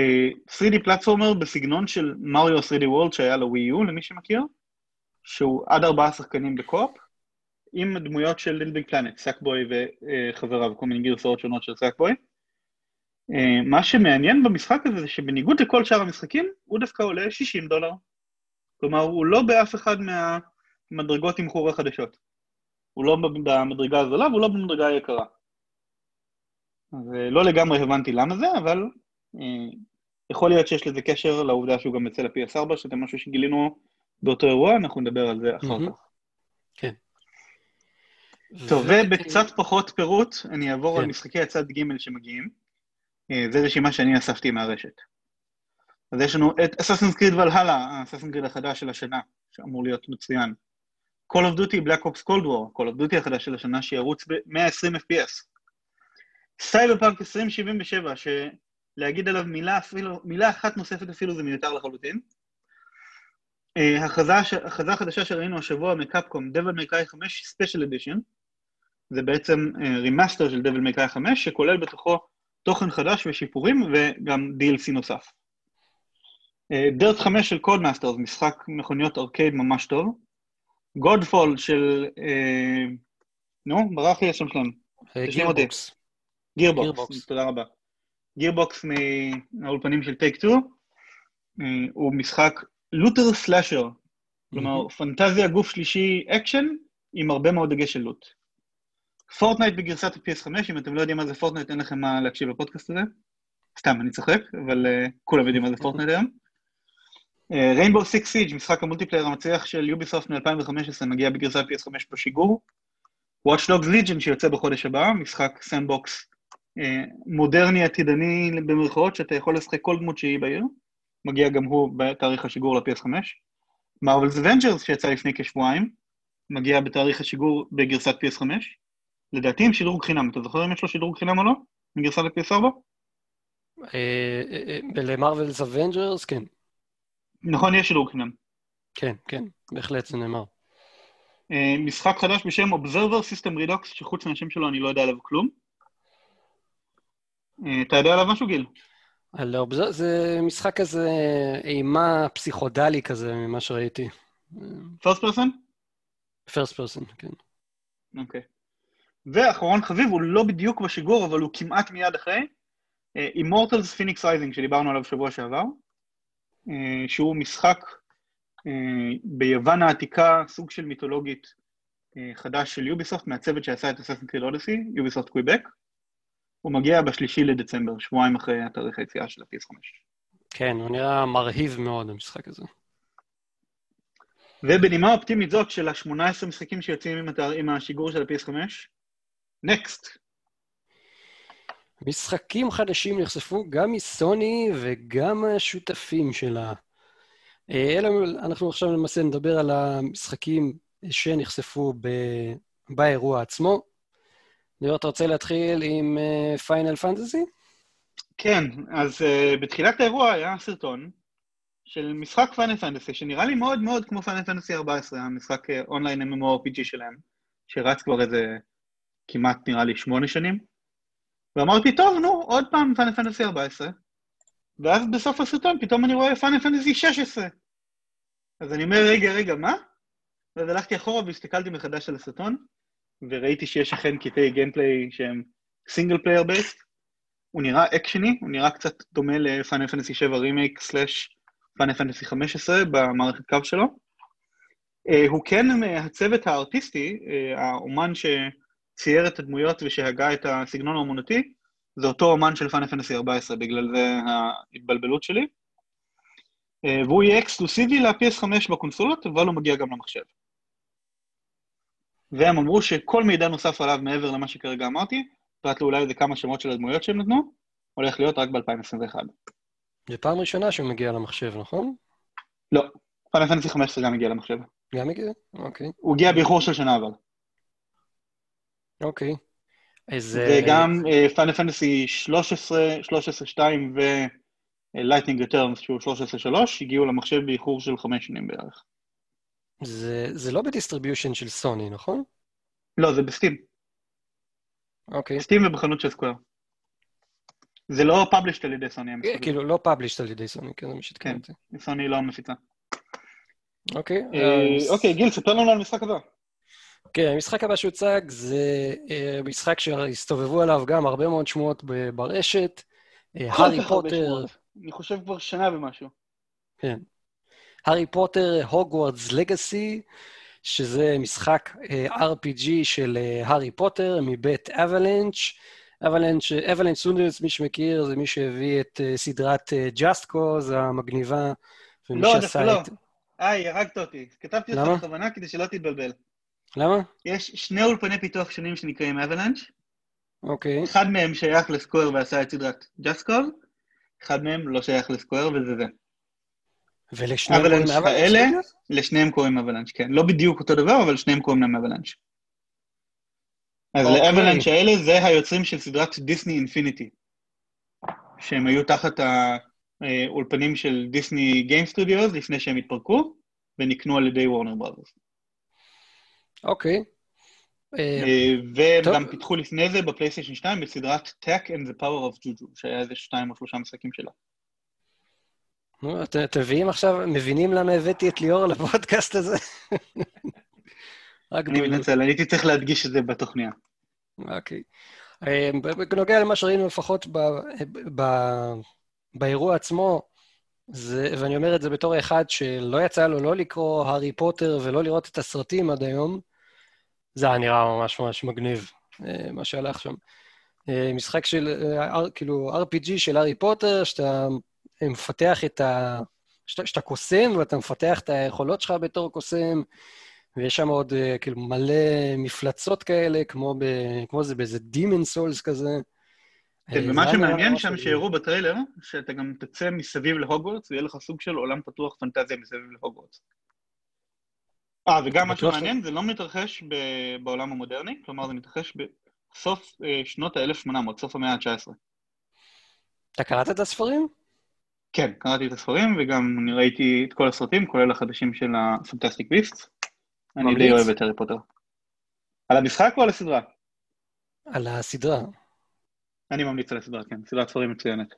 3D פלטפורמר בסגנון של מריו 3D World שהיה לווי יו, למי שמכיר, שהוא עד ארבעה שחקנים בקו-אופ, עם דמויות של ליל ביג פלנט, סאקבוי וחבריו, כל מיני גרסאות שונות של סאקבוי. Uh, מה שמעניין במשחק הזה זה שבניגוד לכל שאר המשחקים, הוא דווקא עולה 60 דולר. כלומר, הוא לא באף אחד מהמדרגות תמחור החדשות. הוא לא במדרגה הזולה והוא לא במדרגה היקרה. אז אה, לא לגמרי הבנתי למה זה, אבל אה, יכול להיות שיש לזה קשר לעובדה שהוא גם יוצא ל-PS4, שזה משהו שגילינו באותו אירוע, אנחנו נדבר על זה אחר כך.
כן.
טוב, ובקצת פחות פירוט, אני אעבור על כן. משחקי הצד ג' שמגיעים. אה, זו רשימה שאני אספתי מהרשת. אז יש לנו את Assassin's Creed Valhalla, ה Assassin's Creed החדש של השנה, שאמור להיות מצוין. Call of Duty Black Ops Cold War, Call of Duty החדש של השנה שירוץ ב-120 FPS. Cyberpunk 2077, שלהגיד עליו מילה, אפילו, מילה אחת נוספת אפילו זה מיותר לחלוטין. הכרזה, הכרזה חדשה שראינו השבוע מ Capcom, Devil May Cry 5 Special Edition, זה בעצם remaster uh, של Devil May Cry 5, שכולל בתוכו תוכן חדש ושיפורים וגם DLC נוסף. Dirt uh, 5 של Codemasters, משחק מכוניות ארקייד ממש טוב. Godfall של... Uh, נו, ברח לי השם שלנו.
גירבוקס.
גירבוקס, תודה רבה. גירבוקס מהאולפנים של טייק 2, אה, הוא משחק looter slasher, כלומר פנטזיה גוף שלישי אקשן עם הרבה מאוד דגש של loot. Fortnite בגרסת ה-PS5, אם אתם לא יודעים מה זה Fortnite, אין לכם מה להקשיב לפודקאסט הזה. סתם, אני צוחק, אבל uh, כולם יודעים מה זה Fortnite היום. Rainbow Six Siege, משחק ה multiplayer המצליח של Ubisoft מ-2015, מגיע בגרסת PS5 בשיגור. Watch Dogs Legion שיוצא בחודש הבא, משחק sandbox אה, מודרני עתידני במרכאות, שאתה יכול לשחק כל דמות שהיא בעיר, מגיע גם הוא בתאריך השיגור ל-PS5. Marvel's Avengers שיצא לפני כשבועיים, מגיע בתאריך השיגור בגרסת PS5. לדעתי עם שדרוג חינם, אתה זוכר אם יש לו שדרוג חינם או לא? מגרסת ל-PS4?
אה, אה, ל-Marvel's Avengers, כן.
נכון, יש שדרוג חינם.
כן, כן, בהחלט זה נאמר.
משחק חדש בשם Observer System Redux, שחוץ מהשם שלו אני לא יודע עליו כלום. אתה יודע עליו משהו, גיל?
על Obser... זה משחק כזה אימה פסיכדלי כזה, ממה שראיתי.
First person?
First person, כן.
אוקיי. ואחרון חביב, הוא לא בדיוק בשיגור, אבל הוא כמעט מיד אחרי, Immortals Fenyx Rising, שדיברנו עליו שבוע שעבר, אה, שהוא משחק אה, ביוון העתיקה, סוג של מיתולוגית אה, חדש של יוביסופט, מהצוות שעשה את Assassin's Creed Odyssey, Ubisoft Quebec. הוא מגיע בשלישי לדצמבר, שבועיים אחרי התאריך היציאה של ה-PS5.
כן, הוא נראה מרהיב מאוד, המשחק הזה.
ובנימה אופטימית זאת של ה-18 משחקים שיוצאים עם, התאר, עם השיגור של ה-PS5, נקסט.
משחקים חדשים נחשפו גם מסוני וגם השותפים שלה. אה, אלה, אנחנו עכשיו למעשה נדבר על המשחקים שנחשפו ב... באירוע עצמו. ליאור, אתה רוצה להתחיל עם Final uh, Fantasy?
כן, אז uh, בתחילת האירוע היה סרטון של משחק Final Fantasy, שנראה לי מאוד מאוד כמו Final Fantasy 14, המשחק אונליין MMORPG שלהם, שרץ כבר איזה כמעט נראה לי שמונה שנים. ואמרתי, טוב, נו, עוד פעם Final Fantasy 14. ואז בסוף הסרטון פתאום אני רואה Final Fantasy 16. אז אני אומר, רגע, רגע, מה? ואז הלכתי אחורה והסתכלתי מחדש על הסרטון, וראיתי שיש אכן קטעי gameplay שהם single player based. הוא נראה אקשני, הוא נראה קצת דומה ל Final Fantasy 7 Remake slash Final Fantasy 15 במערכת קרב שלו. Uh, הוא כן מהצוות הארטיסטי, uh, האומן שצייר את הדמויות ושהגה את הסגנון האומנותי, זה אותו אומן של Final Fantasy 14, בגלל זה ההתבלבלות שלי. Uh, והוא יהיה אקסקלוסיבי ל-PS5 בקונסולות, אבל הוא מגיע גם למחשב. והם אמרו שכל מידע נוסף עליו מעבר למה שכרגע אמרתי, פרט לאולי איזה כמה שמות של הדמויות שהם נתנו, הולך להיות רק ב-2021.
זו פעם ראשונה שהוא מגיע למחשב, נכון?
לא, Final Fantasy 15 גם הגיע למחשב.
גם הגיע? אוקיי.
הוא הגיע באיחור של שנה אבל.
אוקיי. איזה...
וגם Final Fantasy 13, 13-2 ו-Lightning Returns שהוא 13-3 הגיעו למחשב באיחור של חמש שנים בערך.
זה, זה לא ב-distribution של סוני, נכון?
לא, זה ב-Steam.
אוקיי. Okay.
Steam ובחנות של Square. זה לא published על ידי סוני.
כאילו, לא published על ידי סוני, כן, זה מה
שתיקן אותי. כן, סוני לא מפיצה.
אוקיי.
אה, אוקיי, גיל, ספר לנו על המשחק הבא.
כן, המשחק הבא שהוצג זה אה, משחק שהסתובבו עליו גם הרבה מאוד שמועות ברשת. אה, הארי פוטר.
אני חושב כבר שנה ומשהו.
כן. הארי פוטר, Hogwarts Legacy, שזה משחק uh, RPG של הארי פוטר מבית Avalanche. Avalanche, Avalanche סטודיוס, מי שמכיר, זה מי שהביא את סדרת Just Cause המגניבה,
ומי לא, שעשה לא. את... היי, הרגת אותי. כתבתי אותה בכוונה כדי שלא תתבלבל.
למה?
יש שני אולפני פיתוח שונים שנקראים Avalanche.
אוקיי.
אחד מהם שייך ל-Square ועשה את סדרת Just Cause, אחד מהם לא שייך ל-Square וזה זה.
ולשניהם קוראים
Avalanche האלה, לשניהם קוראים Avalanche, כן. לא בדיוק אותו דבר, אבל שניהם קוראים להם אבלנץ'. אז okay. אוקיי. ל-Avalanche האלה זה היוצרים של סדרת Disney Infinity, שהם היו תחת האולפנים של Disney Game Studios לפני שהם התפרקו, ונקנו על ידי Warner Brothers.
אוקיי.
אה, אה, והם גם פיתחו לפני זה בפלייסטיישן 2 בסדרת Tak and the Power of Juju, שהיה איזה שתיים או שלושה משחקים שלה.
נו, אתם מביאים עכשיו, מבינים למה הבאתי את ליאור לפודקאסט הזה?
אני מתנצל, הייתי צריך להדגיש את זה בתוכניה.
אוקיי. אה, בנוגע למה שראינו לפחות ב, ב, באירוע עצמו, זה, ואני אומר את זה בתור אחד שלא יצא לו לא לקרוא הארי פוטר ולא לראות את הסרטים עד היום, זה היה נראה ממש ממש מגניב, אה, מה שהלך שם. אה, משחק של, כאילו, RPG של הארי פוטר, שאתה מפתח את ה... שאתה קוסם ואתה מפתח את היכולות שלך בתור קוסם, ויש שם עוד אה, כאילו מלא מפלצות כאלה, כמו, ב, כמו זה באיזה Demon Souls כזה.
כן,
אה,
ומה שמעניין שם. שהראו בטריילר, שאתה גם תצא מסביב להוגוורטס, ויהיה לך סוג של עולם פתוח פנטזיה מסביב להוגוורטס. אה, וגם מה שמעניין, זה לא מתרחש ב- בעולם המודרני, כלומר זה מתרחש בסוף אה, שנות ה-1800, סוף המאה ה-19.
אתה קראת את הספרים?
כן, קראתי את הספרים, וגם אני ראיתי את כל הסרטים, כולל החדשים של הפנטסטיק ביסט. אני די? אוהב את הארי פוטר. על המשחק או על הסדרה?
על הסדרה.
אני ממליץ על הסדרה, כן, סדרת ספרים מצוינת.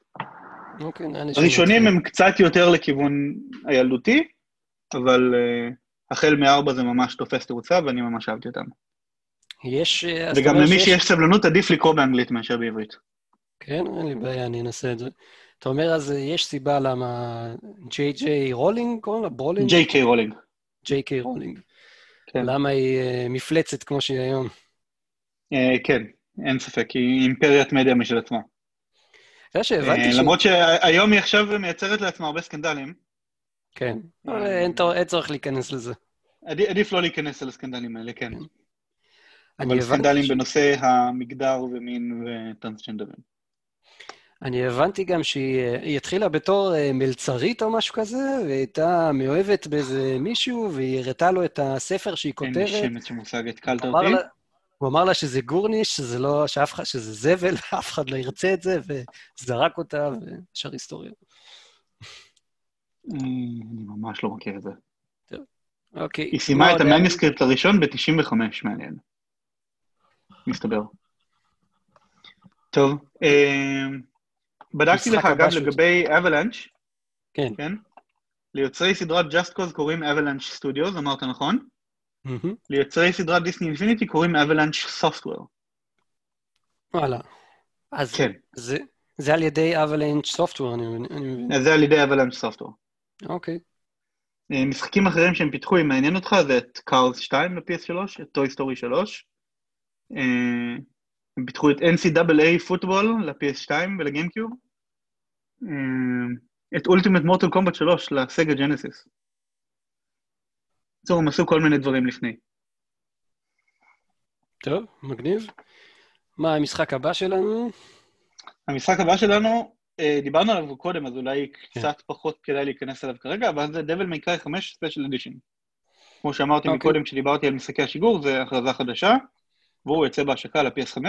אוקיי,
הראשונים. הם קצת יותר לכיוון הילדותי, אבל uh, החל מארבע זה ממש תופס תאוצה, ואני ממש אהבתי אותם.
יש... אה,
וגם למי
שיש-
שיש סבלנות, עדיף לקרוא באנגלית מאשר בעברית.
כן, אין לי בעיה, אני אנסה את זה. אתה אומר, אז אה, יש סיבה למה ג'יי ג'יי רולינג, קוראים לה? ברולינג?
ג'יי קיי רולינג.
ג'יי קיי רולינג.
כן.
למה היא אה, מפלצת כמו שהיא היום?
אה, כן, אין ספק, היא אימפריית מדיה משל עצמה.
אתה יודע שהבנתי ש...
למרות שהיום היא עכשיו מייצרת לעצמה הרבה סקנדלים,
כן,
אה,
אבל אין צור- אין צורך להיכנס לזה.
עדי- עדיף לא להיכנס לסקנדלים האלה, כן.
אני
אבל סקנדלים בנושא המגדר ומין וטרנסג'נדרים.
אני הבנתי גם שהיא אה, התחילה בתור אה, מלצרית או משהו כזה, והיא הייתה מאוהבת באיזה מישהו, והיא הראתה לו את הספר שהיא
אין לי
כותבת.
שמץ של מושג, התקלת
הוא אמר
אותי.
לה- הוא אמר לה שזה גורניש, שזה לא, שאף אחד, שזה זבל, ואף אחד לא ירצה את זה, וזרק אותה, וישר היסטוריה.
אה, אני ממש לא מכיר את זה.
אוקיי.
היא סיימה
מה
את? ה-manuscript הראשון ב-95, מעניין. מסתבר. טוב, אה, בדקתי לך אגב לגבי Avalanche,
כן.
כן? ליוצרי סדרת Just Cause קוראים Avalanche Studios, אמרת נכון? ליוצרי סדרת Disney Infinity קוראים Avalanche Software.
וואלה. אז
כן,
זה, זה על ידי Avalanche Software, אני מבין-
זה על ידי Avalanche Software.
אוקיי.
אה, משחקים אחרים שהם פיתחו, אם מעניין אותך, זה את Cars 2 ל-PS3, את Toy Story 3. אה, הם פיתחו את NCAA Football ל-PS2 ול-GameCube. אה, את Ultimate Mortal Kombat 3 ל-Sega Genesis. בקיצור, הם עשו כל מיני דברים לפני.
טוב, מגניב. מה המשחק הבא שלנו?
המשחק הבא שלנו, דיברנו עליו קודם, אז אולי קצת פחות כדאי להיכנס אליו כרגע, אבל זה Devil May Cry 5 ספיישל אדישן. כמו שאמרתי
אוקיי.
מקודם כשדיברתי על משחקי השיגור, זה הכרזה חדשה, והוא יוצא בהשקה ל-PS5,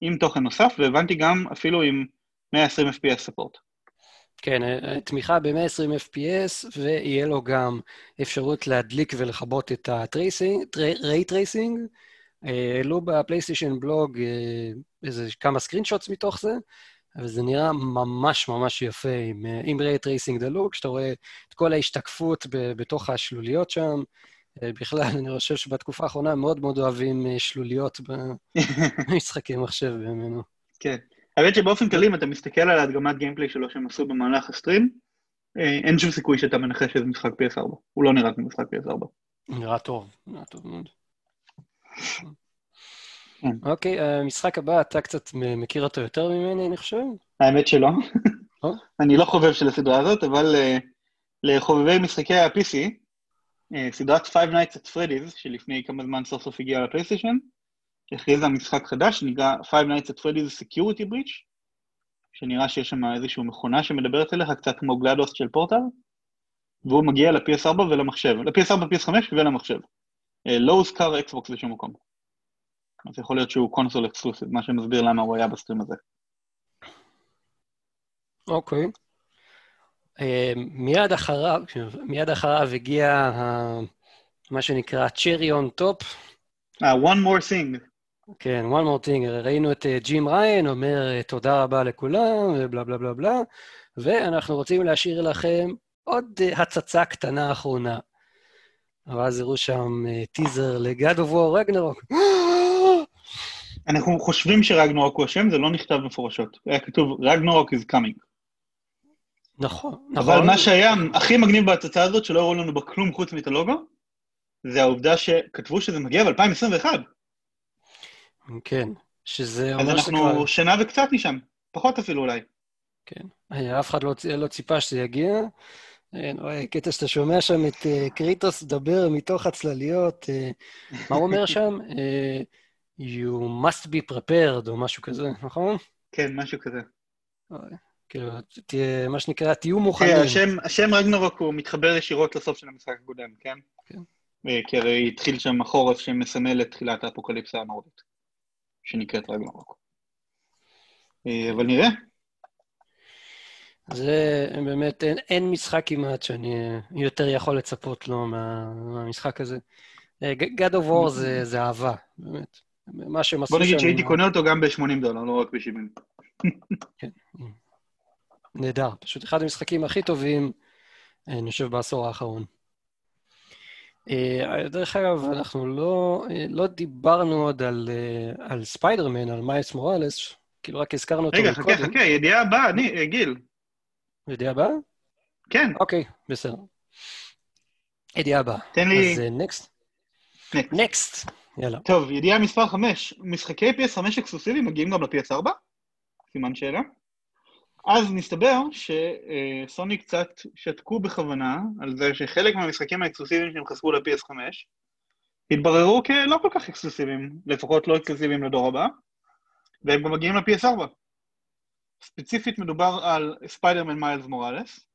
עם תוכן נוסף, והבנתי גם אפילו עם 120 FPS ספורט.
כן, אה, תמיכה ב-120 FPS, ויהיה לו גם אפשרות להדליק ולכבות את ה-ray tracing. אה, העלו בפלייסטיישן בלוג אה, איזה כמה screenshots מתוך זה, אבל זה נראה ממש ממש יפה עם, אה, עם ray tracing דלוק, שאתה רואה את כל ההשתקפות ב- בתוך השלוליות שם. אה, בכלל, אני חושב שבתקופה האחרונה מאוד מאוד אוהבים אה, שלוליות במשחקי מחשב בימינו.
כן. האמת שבאופן כללי, אם אתה מסתכל על ההדגמת gameplay שלו שהם עשו במהלך ה-stream, אין שום סיכוי שאתה מנחש שזה משחק PS4. הוא לא נראה כמו משחק PS4.
נראה טוב, נראה טוב מאוד.
כן.
אוקיי, המשחק הבא, אתה קצת מכיר אותו יותר ממני, אני חושב?
האמת שלא.
או.
אני לא חובב של הסדרה הזאת, אבל uh, לחובבי משחקי ה-PC, uh, סדרת Five Nights at Freddy's, שלפני כמה זמן סוף סוף הגיעה לפלייסטיישן, הכריזה משחק חדש שנקרא Five Nights at Freddy's Security Breach, שנראה שיש שם איזושהי מכונה שמדברת אליך, קצת כמו GLaDOS של פורטל, והוא מגיע ל-PS4 ולמחשב, ל-PS4, PS5 ולמחשב. לא הוזכר אקסבוקס בשום מקום. אז יכול להיות שהוא console exclusive, מה שמסביר למה הוא היה בסטרים הזה.
אוקיי. אה, מיד אחריו, מיד אחריו הגיע ה- מה שנקרא cherry on top,
Uh, one more thing.
כן, one more thing, ראינו את אה, ג'ים ריין אומר אה, תודה רבה לכולם, ובלה בלה בלה בלה, ואנחנו רוצים להשאיר לכם עוד אה, הצצה קטנה אחרונה. ואז הראו שם אה, טיזר ל-God of War רגנרוק.
אנחנו חושבים שרגנורוק הוא אשם, זה לא נכתב מפורשות. היה כתוב רגנורוק is coming.
נכון,
אבל
נכון.
מה שהיה הכי מגניב בהצצה הזאת, שלא הראו לנו בה כלום חוץ מאת הלוגו, זה העובדה שכתבו שזה מגיע ב-2021.
כן, שזה
אז
אומר
אנחנו
שכבר...
שנה וקצת משם, פחות אפילו אולי.
כן. אה, אף אחד לא, לא ציפה שזה יגיע, קטע שאתה שומע שם את uh, קריטוס מדבר מתוך הצלליות, uh, מה הוא אומר שם? You must be prepared, או משהו כזה, נכון?
כן, משהו כזה.
כאילו, תהיה, מה שנקרא, תהיו מוכנים.
כן, השם, השם רגנרוק הוא מתחבר ישירות לסוף של המשחק הקודם, כן? כן. כי הרי התחיל שם החורף שמסמל את תחילת האפוקליפסה הנורדית, שנקראת רגנרוק. אבל נראה.
זה באמת, אין, אין משחק כמעט שאני יותר יכול לצפות לו מה, מהמשחק הזה. God of War זה, זה אהבה, באמת. מה שהם עשו
שם... בוא נגיד שהייתי קונה אותו גם ב-80 דולר, לא רק ב-70. כן.
נהדר, פשוט אחד המשחקים הכי טובים, אני חושב, בעשור האחרון. אה, דרך אגב, אנחנו לא, אה, לא דיברנו עוד על, אה, על ספיידרמן, על מיילס מוראלס, כאילו רק הזכרנו אותו
רגע, חכה, חכה, ידיעה הבאה, אני, גיל.
ידיעה הבאה?
כן.
אוקיי, בסדר. ידיעה הבאה.
תן לי...
אז next. next. יאללה.
טוב, ידיעה מספר 5. משחקי PS5 אקסקלוסיביים מגיעים גם ל-PS4? סימן שאלה. אז מסתבר שסוני קצת שתקו בכוונה על זה שחלק מהמשחקים האקסקלוסיביים שהם חשפו ל-PS5 התבררו כלא כל כך אקסקלוסיביים, לפחות לא אקסקלוסיביים לדור הבא, והם גם מגיעים ל-PS4. ספציפית מדובר על Spider-Man Miles Morales,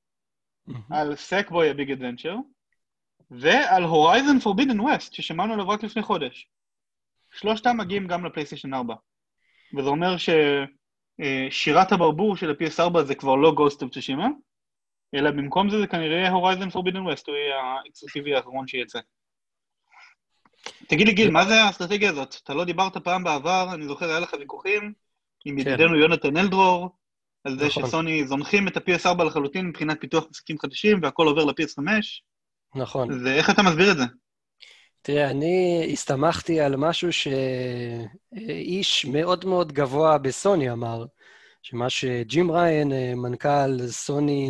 על Sackboy: A Big Adventure, ועל Horizon Forbidden West, ששמענו עליו רק לפני חודש. שלושתם מגיעים גם לפלייסטיישן 4. וזה אומר ששירת הברבור של ה-PS4 זה כבר לא Ghost of Tsushima, אלא במקום זה זה כנראה הורייזן פורבידן ווסט, הוא יהיה האקסקלוסיבי האחרון שיצא. תגיד לי, גיל, מה זה האסטרטגיה הזאת? אתה לא דיברת פעם בעבר, אני זוכר, היה לך ויכוחים עם כן. ידידנו יונתן אלדרור, על זה נכון. שסוני זונחים את ה-PS4 לחלוטין מבחינת פיתוח משחקים חדשים, והכל עובר ל-PS5.
נכון.
ואיך אתה מסביר את זה?
תראה, אני הסתמכתי על משהו שאיש מאוד מאוד גבוה בסוני אמר, שמה שג'ים ראיין, מנכ"ל סוני,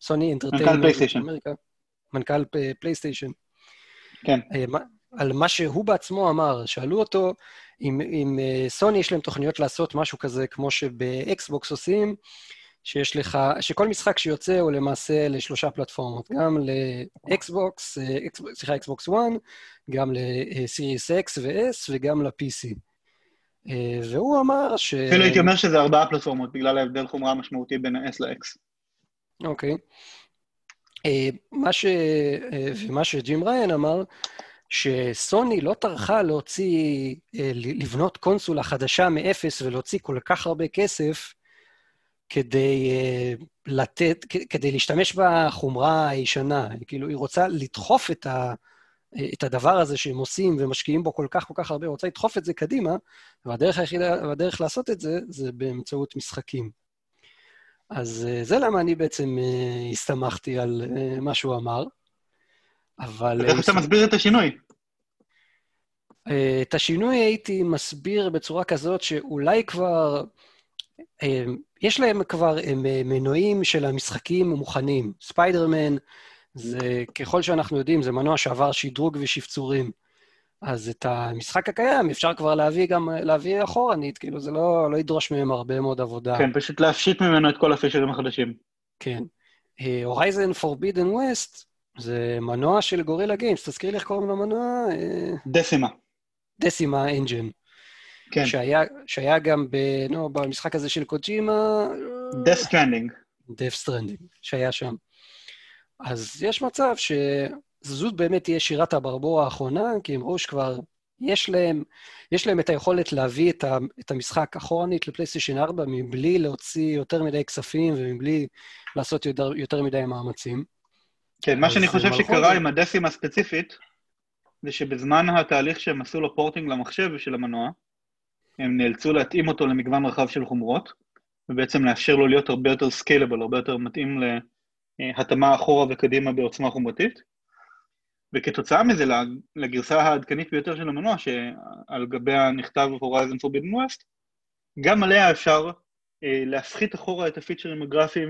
סוני Entertainment,
מנכ"ל פלייסטיישן.
מנכ"ל פלייסטיישן.
כן.
על מה שהוא בעצמו אמר, שאלו אותו אם, אם סוני יש להם תוכניות לעשות משהו כזה כמו שבאקסבוקס עושים, שיש לך, שכל משחק שיוצא הוא למעשה לשלושה פלטפורמות, גם לאקסבוקס, סליחה, אקסבוקס 1, גם לסיריס X ו-S וגם ל-PC. והוא אמר ש...
אפילו הייתי אומר שזה ארבעה פלטפורמות, בגלל ההבדל חומרה המשמעותי בין ה-S ל-X.
אוקיי. מה ש... ומה שג'ים ראיין אמר, שסוני לא טרחה להוציא, לבנות קונסולה חדשה מאפס ולהוציא כל כך הרבה כסף כדי uh, לתת, כדי להשתמש בחומרה הישנה. כאילו, היא רוצה לדחוף את, ה, את הדבר הזה שהם עושים ומשקיעים בו כל כך כל כך הרבה, היא רוצה לדחוף את זה קדימה, והדרך היחידה, והדרך לעשות את זה, זה באמצעות משחקים. אז uh, זה למה אני בעצם uh, הסתמכתי על מה שהוא אמר, אבל...
איך אתה מסביר את השינוי?
את השינוי הייתי מסביר בצורה כזאת שאולי כבר... יש להם כבר אה, מנועים של המשחקים מוכנים. ספיידרמן, זה, ככל שאנחנו יודעים, זה מנוע שעבר שדרוג ושפצורים. אז את המשחק הקיים אפשר כבר להביא גם, להביא אחורנית, כאילו זה לא, לא ידרוש מהם הרבה מאוד עבודה.
כן, פשוט להפשיט ממנו את כל הפיצ'רים החדשים.
כן. Horizon Forbidden West זה מנוע של Guerrilla Games, תזכיר לי איך קוראים למנוע?
Decima.
Decima Engine. כן. שהיה, שהיה גם ב, נו, במשחק הזה של קוג'ימה...
Death Stranding.
Death Stranding, שהיה שם. אז יש מצב שזאת באמת תהיה שירת הברבור האחרונה, כי הם ראו שכבר יש להם, יש להם את היכולת להביא את, ה, את המשחק אחורנית לפלייסטיישן 4 מבלי להוציא יותר מדי כספים ומבלי לעשות יותר, יותר מדי מאמצים.
כן, מה שאני חושב שקרה עם הדסים הספציפית, זה שבזמן התהליך שהם עשו לו porting למחשב של המנוע, הם נאלצו להתאים אותו למגוון רחב של חומרות, ובעצם לאפשר לו להיות הרבה יותר scalable, הרבה יותר מתאים להתאמה אחורה וקדימה בעוצמה חומרתית. וכתוצאה מזה, לגרסה העדכנית ביותר של המנוע, שעל גביה נכתב Horizon Forbidden West, גם עליה אפשר אה, להפחית אחורה את הפיצ'רים הגרפיים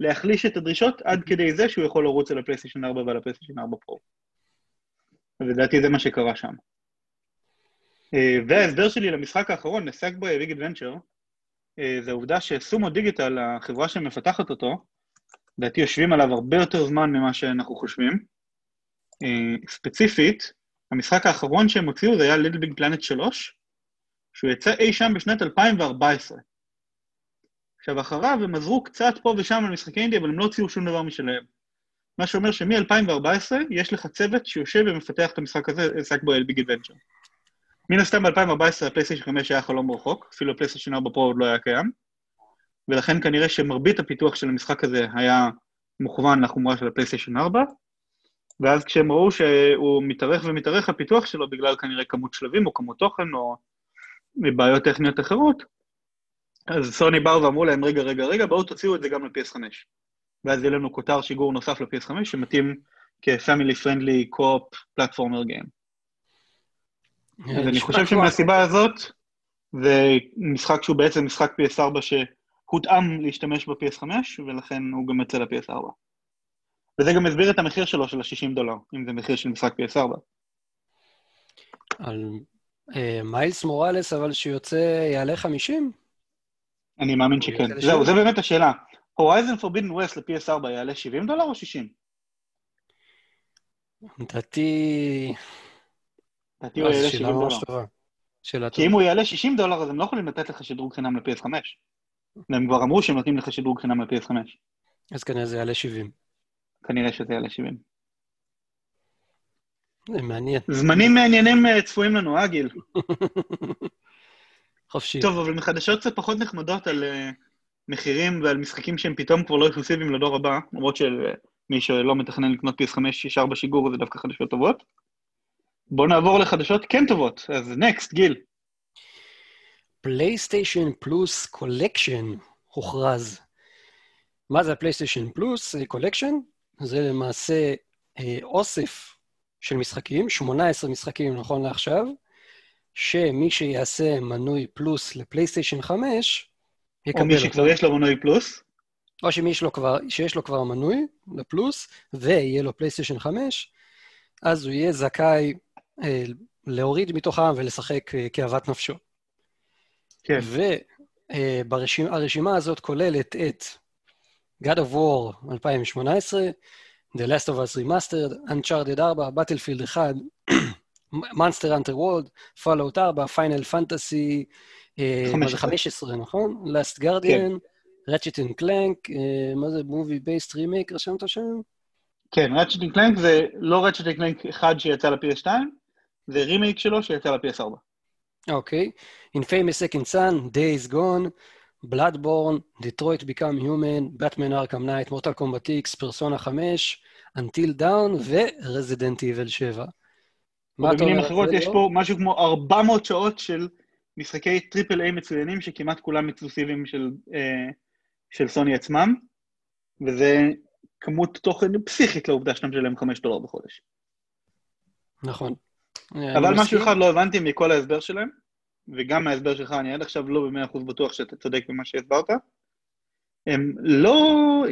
ולהחליש את הדרישות עד כדי זה שהוא יכול לרוץ על הפלייסטיישן 4 ועל הפלייסטיישן 4 פרו. ולדעתי זה מה שקרה שם. אה, וההסבר שלי למשחק האחרון, לסאגבוי ביג אדוונצ'ר, זה העובדה שסומו דיגיטל, החברה שמפתחת אותו, לדעתי יושבים עליו הרבה יותר זמן ממה שאנחנו חושבים. אה, ספציפית, המשחק האחרון שהם הוציאו זה היה ליטל ביג פלנט 3, שהוא יצא אי שם בשנת 2014. עכשיו, אחריו הם עזרו קצת פה ושם על משחקי אינדי, אבל הם לא הוציאו שום דבר משלהם. מה שאומר שמ-2014 יש לך צוות שיושב ומפתח את המשחק הזה, Sackboy: A Big Adventure. מן הסתם ב-2014 הפלייסטיישן 5 היה חלום רחוק, אפילו הפלייסטיישן 4 פרו עוד לא היה קיים, ולכן כנראה שמרבית הפיתוח של המשחק הזה היה מוכוון לחומרה של הפלייסטיישן 4, ואז כשהם ראו שהוא מתארך ומתארך הפיתוח שלו בגלל כנראה כמות שלבים או כמות תוכן או מבעיות טכניות אחרות, אז סוני באו ואמרו להם, רגע, רגע, רגע, בואו תוציאו את זה גם ל-PS5. ואז יהיה לנו כותר שיגור נוסף ל-PS5 שמתאים כ-family friendly co-op platformer game. אז אני חושב שמהסיבה הזאת, זה משחק שהוא בעצם משחק PS4 שהותאם להשתמש ב-PS5, ולכן הוא גם יוצא ל-PS4. וזה גם מסביר את המחיר שלו של ה-60 דולר, אם זה מחיר של משחק PS4.
על אה, מיילס מוראלס, אבל שיוצא יעלה 50?
אני מאמין שכן. זהו, זו באמת השאלה. הורייזן פורבידן ווסט ל-PS4 יעלה 70 דולר או 60?
לדעתי...
לדעתי הוא יעלה 70 דולר. שאלה כי אם הוא יעלה 60 דולר, אז הם לא יכולים לתת לך שדרוג חינם ל-PS5. והם כבר אמרו שהם נותנים לך שדרוג חינם ל-PS5.
אז כנראה זה יעלה 70.
כנראה שזה יעלה 70.
זה מעניין.
זמנים מעניינים אה, צפויים לנו, אה, גיל?
חופשי.
טוב, אבל מחדשות קצת פחות נחמדות על אה, מחירים ועל משחקים שהם פתאום כבר לא אקסקלוסיביים לדור הבא, למרות שמי שלא מתכנן לקנות PS5 ישר בשיגור זה דווקא חדשות טובות. בואו נעבור לחדשות כן טובות, אז next, גיל.
PlayStation Plus Collection הוכרז. מה זה ה-PlayStation Plus Collection? זה למעשה אה, אוסף של משחקים, 18 משחקים נכון לעכשיו, שמי שיעשה מנוי פלוס לפלייסטיישן 5,
יקבל אותו. או מי שכבר יש לו מנוי פלוס.
או שמי שיש לו כבר, שיש לו כבר מנוי לפלוס, ויהיה לו פלייסטיישן 5, אז הוא יהיה זכאי להוריד מתוכם ולשחק אה, כאוות נפשו.
כן.
והרשימה אה, הזאת כוללת את God of War 2018, The Last of Us Remastered, Uncharted 4, Battlefield 1, Monster Hunter World, Fallout 4, Final Fantasy, 15, נכון? Last Guardian, Ratchet and Clank, מה זה Movie Based Remake, רשמת שם?
כן, Ratchet and Clank זה לא Ratchet and Clank אחד שיצא ל-PS2, זה רימייק שלו שיצא ל-PS4.
אוקיי. Infamous Second Son, Days Gone, Bloodborne, Detroit Become Human, Batman Arkham Knight, Mortal Kombat X, Persona 5, Until Down ו-Resident Evil 7.
במילים אחרות, יש פה משהו כמו 400 שעות של משחקי triple A מצוינים, שכמעט כולם אקסקלוסיביים של, אה, של סוני עצמם, וזה כמות תוכן פסיכית לעובדה שאתה משלם 5 דולר בחודש.
נכון.
אבל משהו אחד לא הבנתי מכל ההסבר שלהם, וגם מההסבר שלך, אני עד עכשיו לא במאה אחוז בטוח שאתה צודק במה שהסברת, הם לא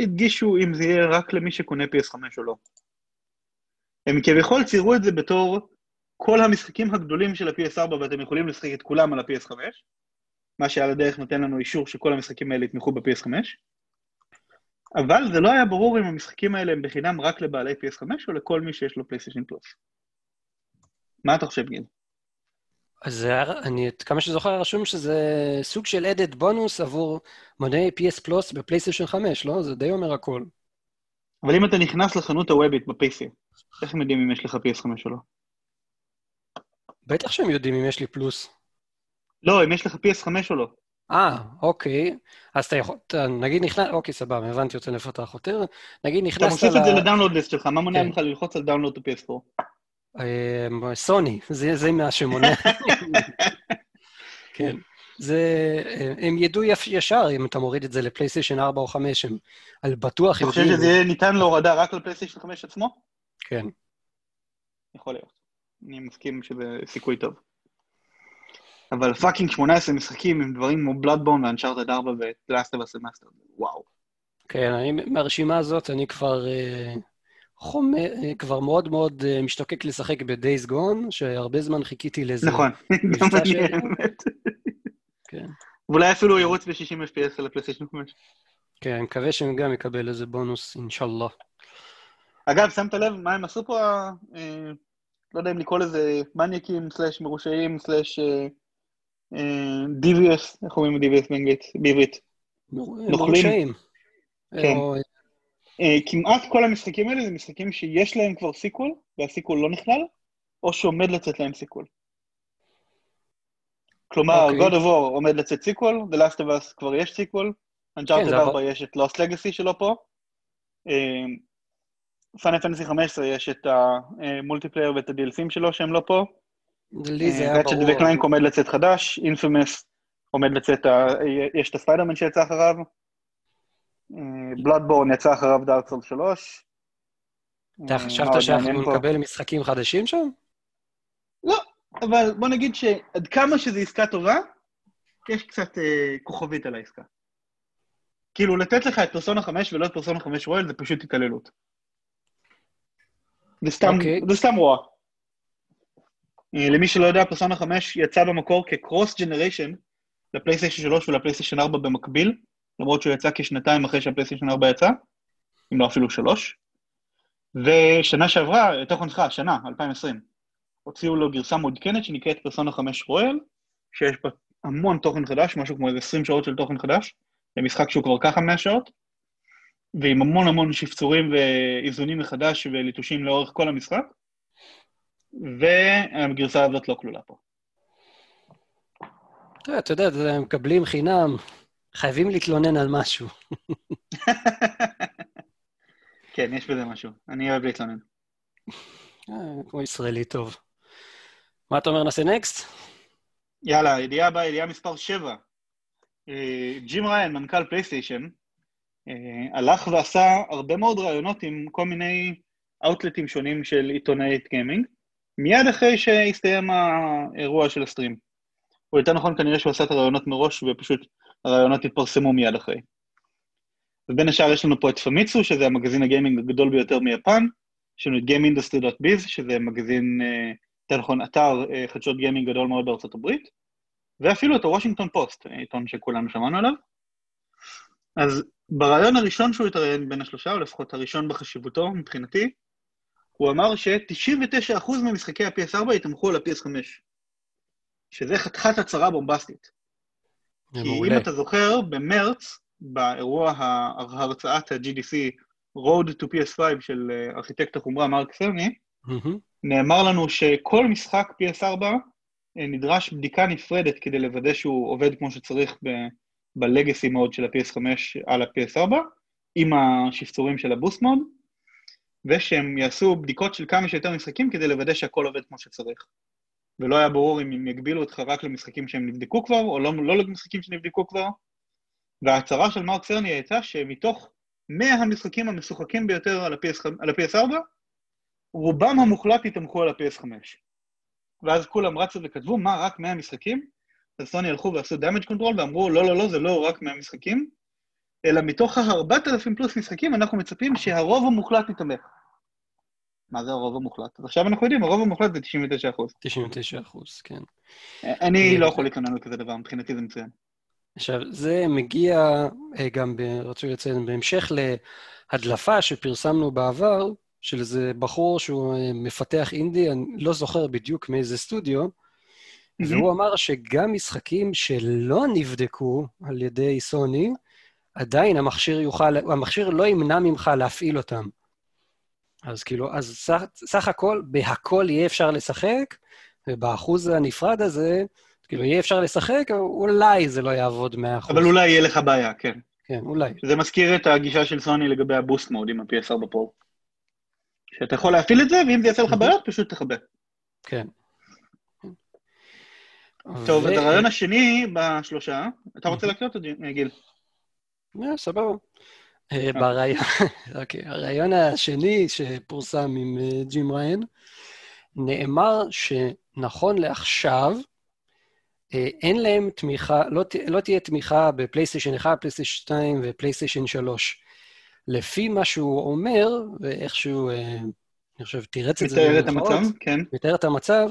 הדגישו אם זה יהיה רק למי שקונה PS5 או לא. הם כביכול ציירו את זה בתור כל המשחקים הגדולים של ה-PS4 ואתם יכולים לשחק את כולם על ה-PS5, מה שעל הדרך נותן לנו אישור שכל המשחקים האלה יתמכו ב-PS5, אבל זה לא היה ברור אם המשחקים האלה הם בחינם רק לבעלי PS5 או לכל מי שיש לו פלייסטיישן פלוס. מה אתה חושב, גיל?
אז זה, אני, כמה שזוכר, רשום שזה סוג של אדד בונוס עבור מנועי PS פלוס בפלייסטיישן 5, לא? זה די אומר הכל.
אבל אם אתה נכנס לחנות הוובית ב-PC, איך הם יודעים אם יש לך PS5 או לא?
בטח שהם יודעים אם יש לי פלוס.
לא, אם יש לך PS5 או לא.
אה, אוקיי. אז אתה יכול, אתה, נגיד נכנס, אוקיי, סבבה, הבנתי, רוצה לפתח יותר. נגיד נכנסת ל...
אתה מוסיף את זה לדאונלוד ליסט שלך, מה מונע כן. ממך ללחוץ על דאונלוד ל-PS4?
אמ, סוני, זה, זה מה שמונע. כן. זה, הם ידעו ישר אם אתה מוריד את זה לפלייסטיישן 4 או 5, הם על בטוח
יודעים... אתה חושב שזה יהיה ניתן להורדה רק לפלייסטיישן 5 עצמו?
כן.
יכול להיות. אני מסכים שזה סיכוי טוב. אבל fucking 18 משחקים עם דברים כמו Bloodborne ו-Uncharted 4 ו-Last of Us Remastered, וואו.
כן, אני, מהרשימה הזאת אני כבר אה, חומר, uh, כבר מאוד מאוד uh, משתוקק לשחק ב-Days Gone, שהרבה זמן חיכיתי לזה.
נכון, גם אני האמת. כן. ואולי אפילו ירוץ ב-60 FPS על הפלייסטיישן 5.
כן, אני מקווה שהם גם יקבל איזה בונוס, אינשאללה.
אגב, שמת לב מה הם עשו פה, אה, לא יודע אם לקרוא לזה מניאקים, סלאש מרושעים, סלאש DVS, איך אומרים באנגלית? בעברית. נוכלים.
מרושעים.
כן.
או-
אה, כמעט כל המשחקים האלה זה משחקים שיש להם כבר sequel, וה-sequel לא נכלל, או שעומד לצאת להם sequel. כלומר,
אוקיי.
God of War עומד לצאת sequel, The Last of Us כבר יש sequel, Uncharted
כן, זה
4 יש את Lost Legacy שלו פה, Final Fantasy 15 יש את ה-multiplayer ואת ה-DLCים שלו שהם לא פה,
לי זה היה
Ratchet
ברור.
ו-Clank עומד לצאת חדש, Infamous עומד לצאת, ה- יש את הספיידרמן שיצא אחריו, בלאדבורן יצא אחריו דארק סול 3.
אתה
אה,
חשבת שאנחנו? נקבל משחקים חדשים שם?
לא, אבל בוא נגיד שעד כמה שזו עסקה טובה, יש קצת אה, כוכבית על העסקה. כאילו, לתת לך את פרסונה 5 ולא את פרסונה 5 רויאל זה פשוט התעללות. זה סתם,
אוקיי.
זה סתם רוע. אה, למי שלא יודע, פרסונה 5 יצא במקור כקרוס ג'נריישן לפלייסטיישן 3 ולפלייסטיישן 4 במקביל, למרות שהוא יצא כשנתיים אחרי שהפלייסטיישן 4 יצא, אם לא אפילו שלוש. ושנה שעברה, יותר נכון, סליחה, השנה, 2020, הוציאו לו גרסה מעודכנת שנקראת פרסונה 5 רויאל, שיש בה המון תוכן חדש, משהו כמו איזה 20 שעות של תוכן חדש, למשחק שהוא כבר ככה 100 שעות, ועם המון המון שפצורים ואיזונים מחדש וליטושים לאורך כל המשחק, והגרסה הזאת לא כלולה פה.
אתה יודע, הם מקבלים חינם, חייבים להתלונן על משהו.
כן, יש בזה משהו. אני אוהב להתלונן.
אה, כמו ישראלי טוב. מה אתה אומר, נעשה נקסט?
יאללה, ידיעה הבאה, ידיעה מספר 7. אה, ג'ים ריין, מנכ"ל פלייסטיישן, אה, הלך ועשה הרבה מאוד ראיונות עם כל מיני אאוטלטים שונים של עיתונאי גיימינג, מיד אחרי שהסתיים האירוע של ה stream. או יותר נכון, כנראה שהוא עשה את הראיונות מראש, ופשוט הראיונות התפרסמו מיד אחרי. ובין השאר יש לנו פה את פמיצו, שזה המגזין הגיימינג הגדול ביותר מיפן, יש לנו את GameIndustry.biz, שזה מגזין, אה, יותר נכון, אתר אה, חדשות גיימינג גדול מאוד בארצות הברית, ואפילו את הוושינגטון פוסט, עיתון שכולנו שמענו עליו. אז ברעיון הראשון שהוא התראיין בין השלושה, או לפחות הראשון בחשיבותו מבחינתי, הוא אמר ש-99% ממשחקי ה-PS4 יתמכו על ה-PS5, שזה חתיכת הצהרה בומבסטית. כי. אם אתה זוכר, במרץ, באירוע הרצאת ה-GDC Road to PS5 של אה, ארכיטקט החומרה מרק סרני. נאמר לנו שכל משחק PS4 אה, נדרש בדיקה נפרדת כדי לוודא שהוא עובד כמו שצריך ב- בלגסי מוד של ה-PS5 על ה-PS4, עם השפצורים של הבוסט מוד, ושהם יעשו בדיקות של כמה שיותר משחקים כדי לוודא שהכל עובד כמו שצריך. ולא היה ברור אם הם יגבילו אותך רק למשחקים שהם נבדקו כבר, או לא, לא למשחקים שנבדקו כבר. וההצהרה של מרק סרני הייתה שמתוך 100 המשחקים המשוחקים ביותר על ה-PS, על ה-PS4, רובם המוחלט יתמכו על ה-PS5. ואז כולם רצו וכתבו, מה, רק 100 משחקים? אז סוני הלכו ועשו damage control ואמרו, לא, לא, לא, זה לא רק 100 משחקים, אלא מתוך ה-4,000 פלוס משחקים אנחנו מצפים שהרוב המוחלט יתמך. מה זה הרוב המוחלט? אז עכשיו אנחנו יודעים, הרוב המוחלט זה 99 אחוז.
99 אחוז, כן.
אני
כן.
לא יכול להתלונן על כזה דבר, מבחינתי זה מצוין.
עכשיו, זה מגיע אה, גם, ב- רצוי לציין, בהמשך להדלפה שפרסמנו בעבר, של איזה בחור שהוא אה, מפתח אינדי, אני לא זוכר בדיוק מאיזה סטודיו, והוא אמר שגם משחקים שלא נבדקו על ידי סוני, עדיין המכשיר יוכל, המכשיר לא ימנע ממך להפעיל אותם. אז כאילו, אז סך, סך הכל, בהכל יהיה אפשר לשחק, ובאחוז הנפרד הזה, כאילו, יהיה אפשר לשחק, אולי זה לא יעבוד 100%.
אבל אולי יהיה לך בעיה, כן.
כן, אולי.
זה מזכיר את הגישה של סוני לגבי הבוסט מוד עם ה-PS4 פרו. שאתה יכול להפעיל את זה, ואם זה יעשה לך בעיות, פשוט תכבה.
כן.
טוב,
ו-
אז הרעיון השני בשלושה, אתה רוצה להקריא אותו, גיל?
אה, סבבה. אה, ברעיון, אוקיי, השני שפורסם עם אה, ג'ים ריין, נאמר שנכון לעכשיו, אה, אין להם תמיכה, לא, ת- לא תהיה תמיכה בפלייסטיישן 1, פלייסטיישן 2 ופלייסטיישן 3. לפי מה שהוא אומר, ואיכשהו, אה, אני חושב, תירץ את זה
מתאר את המצב, כן.
מתאר את המצב,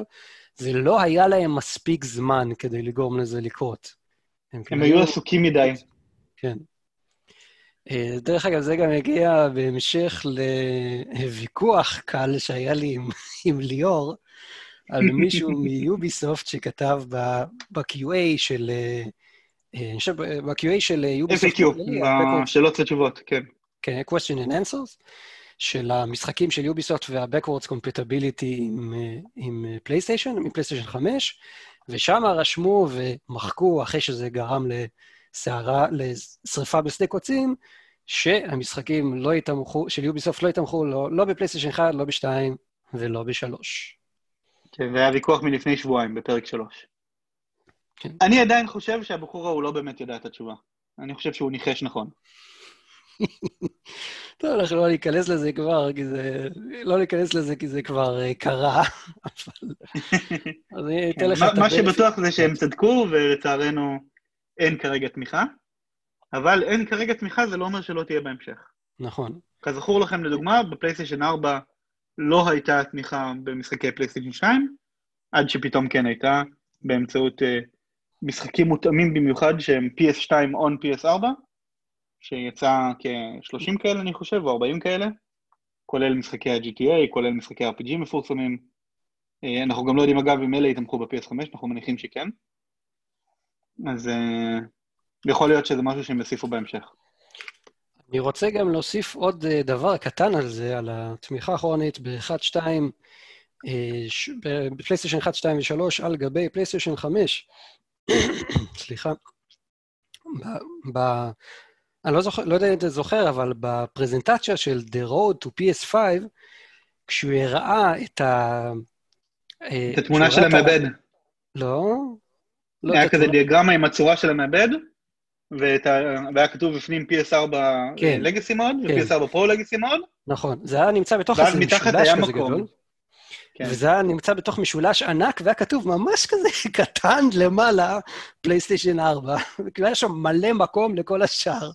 זה לא היה להם מספיק זמן כדי לגרום לזה לקרות.
הם
כאילו
היו עסוקים מדי.
כן. אה, דרך אגב, זה גם הגיע בהמשך לוויכוח קל שהיה לי עם, עם ליאור, על מישהו מיוביסופט שכתב ב-QA של... אה, אני חושב, ב-QA של יוביסופט...
FAQ, בשאלות ותשובות, כן.
כן, question and answers, של המשחקים של יוביסופט וה-Backwards Compatibility עם, פלייסטיישן, עם פלייסטיישן 5, ושם רשמו ומחקו, אחרי שזה גרם לסערה, לשריפה בשדה קוצים, שהמשחקים לא יתמכו, של יוביסופט לא יתמכו לא, לא בפלייסטיישן 1, לא ב-2 ולא ב-3.
כן, והיה ויכוח מלפני שבועיים, בפרק 3. כן. אני עדיין חושב שהבחור ההוא לא באמת יודע את התשובה. אני חושב שהוא ניחש נכון.
טוב, אנחנו לא ניכנס לזה כבר, כי זה... לא ניכנס לזה כי זה כבר uh, קרה, אבל...
אז אני אתן לך את... מה שבטוח זה שהם צדקו, ולצערנו אין כרגע תמיכה, אבל אין כרגע תמיכה זה לא אומר שלא תהיה בהמשך.
נכון.
כזכור לכם, לדוגמה, בפלייסטיישן 4 לא הייתה תמיכה במשחקי פלייסטיישן 2, עד שפתאום כן הייתה, באמצעות uh, משחקים מותאמים במיוחד שהם PS2 on PS4, שיצא כ-30 כאלה, אני חושב, או 40 כאלה, כולל משחקי ה-GTA, כולל משחקי RPG מפורסמים. אה, אנחנו גם לא יודעים, אגב, אם אלה יתמכו ב-PS5, אנחנו מניחים שכן. אז uh, יכול להיות שזה משהו שהם יוסיפו בהמשך.
אני רוצה גם להוסיף עוד uh, דבר קטן על זה, על התמיכה האחרונית ב-1, 2, בפלייסטיישן 1, 2 ו-3, על גבי פלייסטיישן 5. סליחה. אני לא, זוכר, לא יודע אם אתה זוכר, אבל בפרזנטציה של The Road to PS5, כשהוא הראה את ה...
אה, את התמונה של המעבד.
לא.
לא היה כזה דיאגרמה עם הצורה של המעבד, והיה כתוב בפנים PS4 כן. לגאסי מוד, כן. ו-PS4 פרו לגאסי מוד.
נכון, זה היה נמצא בתוך איזה משולש כזה גדול. כן. וזה היה נמצא בתוך משולש ענק, והיה כתוב ממש כזה קטן למעלה, פלייסטיישן 4, והיה שם מלא מקום לכל השאר.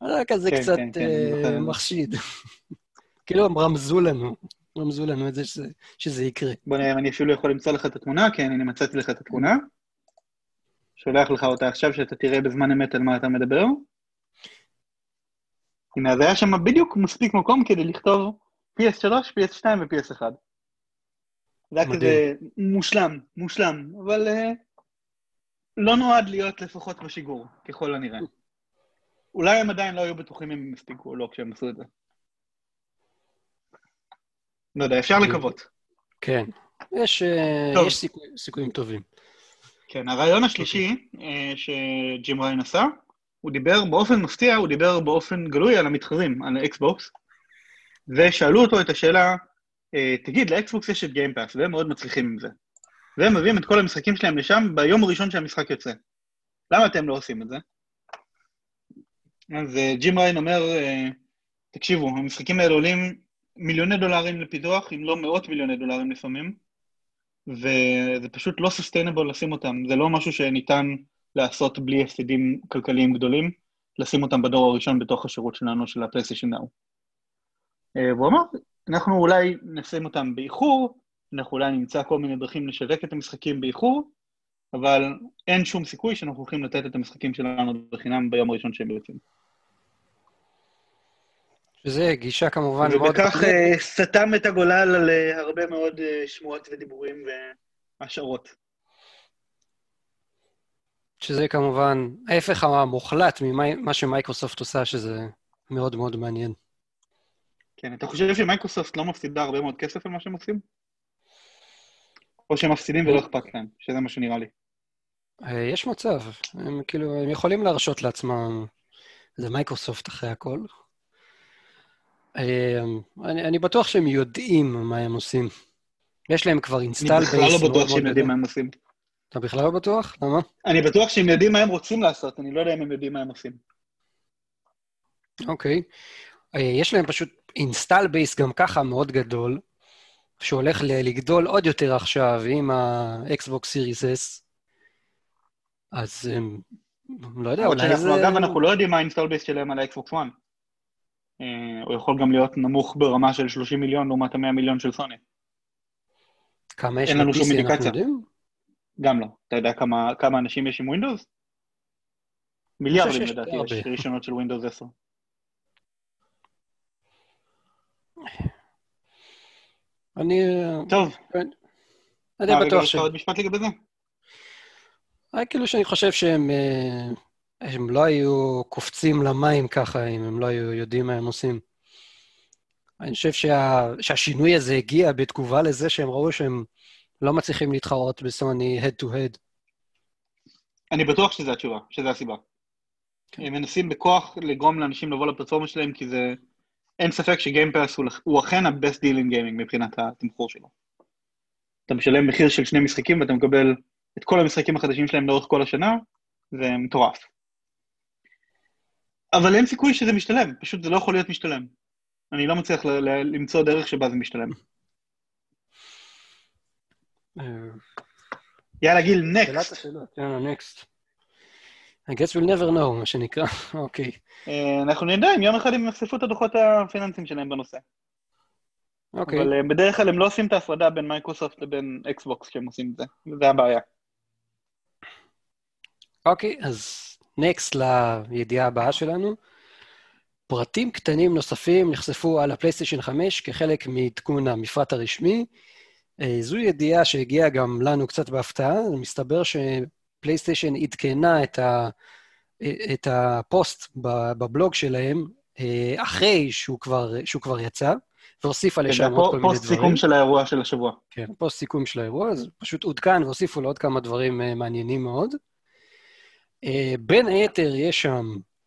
היה כזה כן, קצת כן, כן, uh, מחשיד. כאילו הם רמזו לנו, רמזו לנו את זה שזה, שזה יקרה.
בוא נראה אם אני אפילו יכול למצוא לך את התמונה, כן, הנה מצאתי לך את התמונה. שולח לך אותה עכשיו, שאתה תראה בזמן אמת על מה אתה מדבר. הנה, אז היה שם בדיוק מספיק מקום כדי לכתוב PS3, PS2 ו-PS1. זה היה כזה מושלם, מושלם, אבל uh, לא נועד להיות לפחות בשיגור, ככל הנראה. אולי הם עדיין לא היו בטוחים אם הם הספיקו או לא כשהם עשו את זה. לא יודע, אפשר לקוות.
כן, יש, uh, יש סיכו, סיכויים טובים.
כן, הרעיון השלישי uh, שג'ים ראיין עשה, הוא דיבר באופן מפתיע, הוא דיבר באופן גלוי על המתחרים, על האקסבוקס, ושאלו אותו את השאלה, אה, תגיד, לאקסבוקס יש את גיימפאס, והם מאוד מצליחים עם זה. והם מביאים את כל המשחקים שלהם לשם ביום הראשון שהמשחק יוצא. למה אתם לא עושים את זה? אז אה, ג'ים ראיין אומר, אה, תקשיבו, המשחקים האלה עולים מיליוני דולרים לפיתוח, אם לא מאות מיליוני דולרים לפעמים, וזה פשוט לא סוסטיינבול לשים אותם. זה לא משהו שניתן לעשות בלי הפסדים כלכליים גדולים, לשים אותם בדור הראשון בתוך השירות שלנו, של הפלייסטיישן נאו. והוא אמר, אנחנו אולי נשים אותם באיחור, אנחנו אולי נמצא כל מיני דרכים לשווק את המשחקים באיחור, אבל אין שום סיכוי שאנחנו הולכים לתת את המשחקים שלנו בחינם ביום הראשון שהם יוצאים.
שזה גישה כמובן
מאוד... ובכך uh, סתם את הגולל על uh, הרבה מאוד אה, שמועות ודיבורים והשערות.
שזה כמובן ההפך המוחלט ממה שמייקרוסופט עושה, שזה מאוד מאוד מעניין.
כן, אתה חושב שמייקרוסופט לא מפסידה הרבה מאוד כסף על מה שהם עושים? או שהם מפסידים ולא אכפת להם, שזה מה שנראה לי.
אה, יש מצב, הם כאילו, הם יכולים להרשות לעצמם, זה מייקרוסופט אחרי הכל. אה, אני, אני בטוח שהם יודעים מה הם עושים. יש להם כבר install
base. אני בכלל לא בטוח שהם יודעים מה הם עושים.
אתה בכלל לא בטוח? למה?
אני בטוח שהם יודעים מה הם רוצים לעשות, אני לא יודע אם הם יודעים מה הם עושים.
אוקיי. אה, יש להם פשוט install base גם ככה מאוד גדול, שהולך לגדול עוד יותר עכשיו עם ה-Xbox Series S, אז לא יודע,
אולי זה... אגב, אנחנו לא יודעים מה ה install base שלהם על ה-Xbox One. אה, הוא יכול גם להיות נמוך ברמה של 30 מיליון לעומת ה-100 מיליון של סוני.
כמה יש ל-PC אנחנו יודעים?
גם לא. אתה יודע כמה, כמה אנשים יש עם ווינדוס? מיליארדים לדעתי יש רישיונות של ווינדוס 10.
אני...
טוב.
כן.
אני
בטוח ש...
מה, רגע, יש לך עוד משפט לגבי זה?
אה, כאילו שאני חושב שהם... Uh, הם לא היו קופצים למים ככה אם הם לא היו יודעים מה הם עושים. אני חושב שה, שהשינוי הזה הגיע בתגובה לזה שהם ראו שהם לא מצליחים להתחרות בסוני head to head.
אני בטוח שזו התשובה, שזו הסיבה.
כן.
הם מנסים בכוח לגרום לאנשים לבוא לפלטפורמה שלהם, כי זה... אין ספק שגיימפאס הוא, הוא אכן ה-best deal in gaming מבחינת התמחור שלו. אתה משלם מחיר של שני משחקים ואתה מקבל את כל המשחקים החדשים שלהם לאורך כל השנה, זה מטורף. אבל אין סיכוי שזה משתלם, פשוט זה לא יכול להיות משתלם. אני לא מצליח ל- ל- למצוא דרך שבה זה משתלם.
אה,
יאללה, גיל, נקסט.
השאלות, יאללה, next. I guess we'll never know, מה שנקרא. אוקיי.
אה, אנחנו נדע אם יום אחד הם יחשפו את הדוחות הפיננסיים שלהם בנושא.
אוקיי.
אבל אה, בדרך כלל הם לא עושים את ההפרדה בין מייקרוסופט לבין אקסבוקס כשהם עושים את זה, וזה הבעיה.
אוקיי, אז next לידיעה הבאה שלנו. פרטים קטנים נוספים נחשפו על הפלייסטיישן 5 כחלק מעדכון המפרט הרשמי. אה, זו ידיעה שהגיעה גם לנו קצת בהפתעה, מסתבר שפלייסטיישן עדכנה את, ה, את הפוסט בבלוג שלהם אה, אחרי שהוא כבר, שהוא כבר יצא, והוסיפה לשם עוד כל מיני
פוסט
דברים.
סיכום של האירוע של השבוע.
כן, פוסט סיכום של האירוע, אז פשוט עודכן והוסיפו לו עוד כמה דברים אה, מעניינים מאוד. אה, בין היתר, יש שם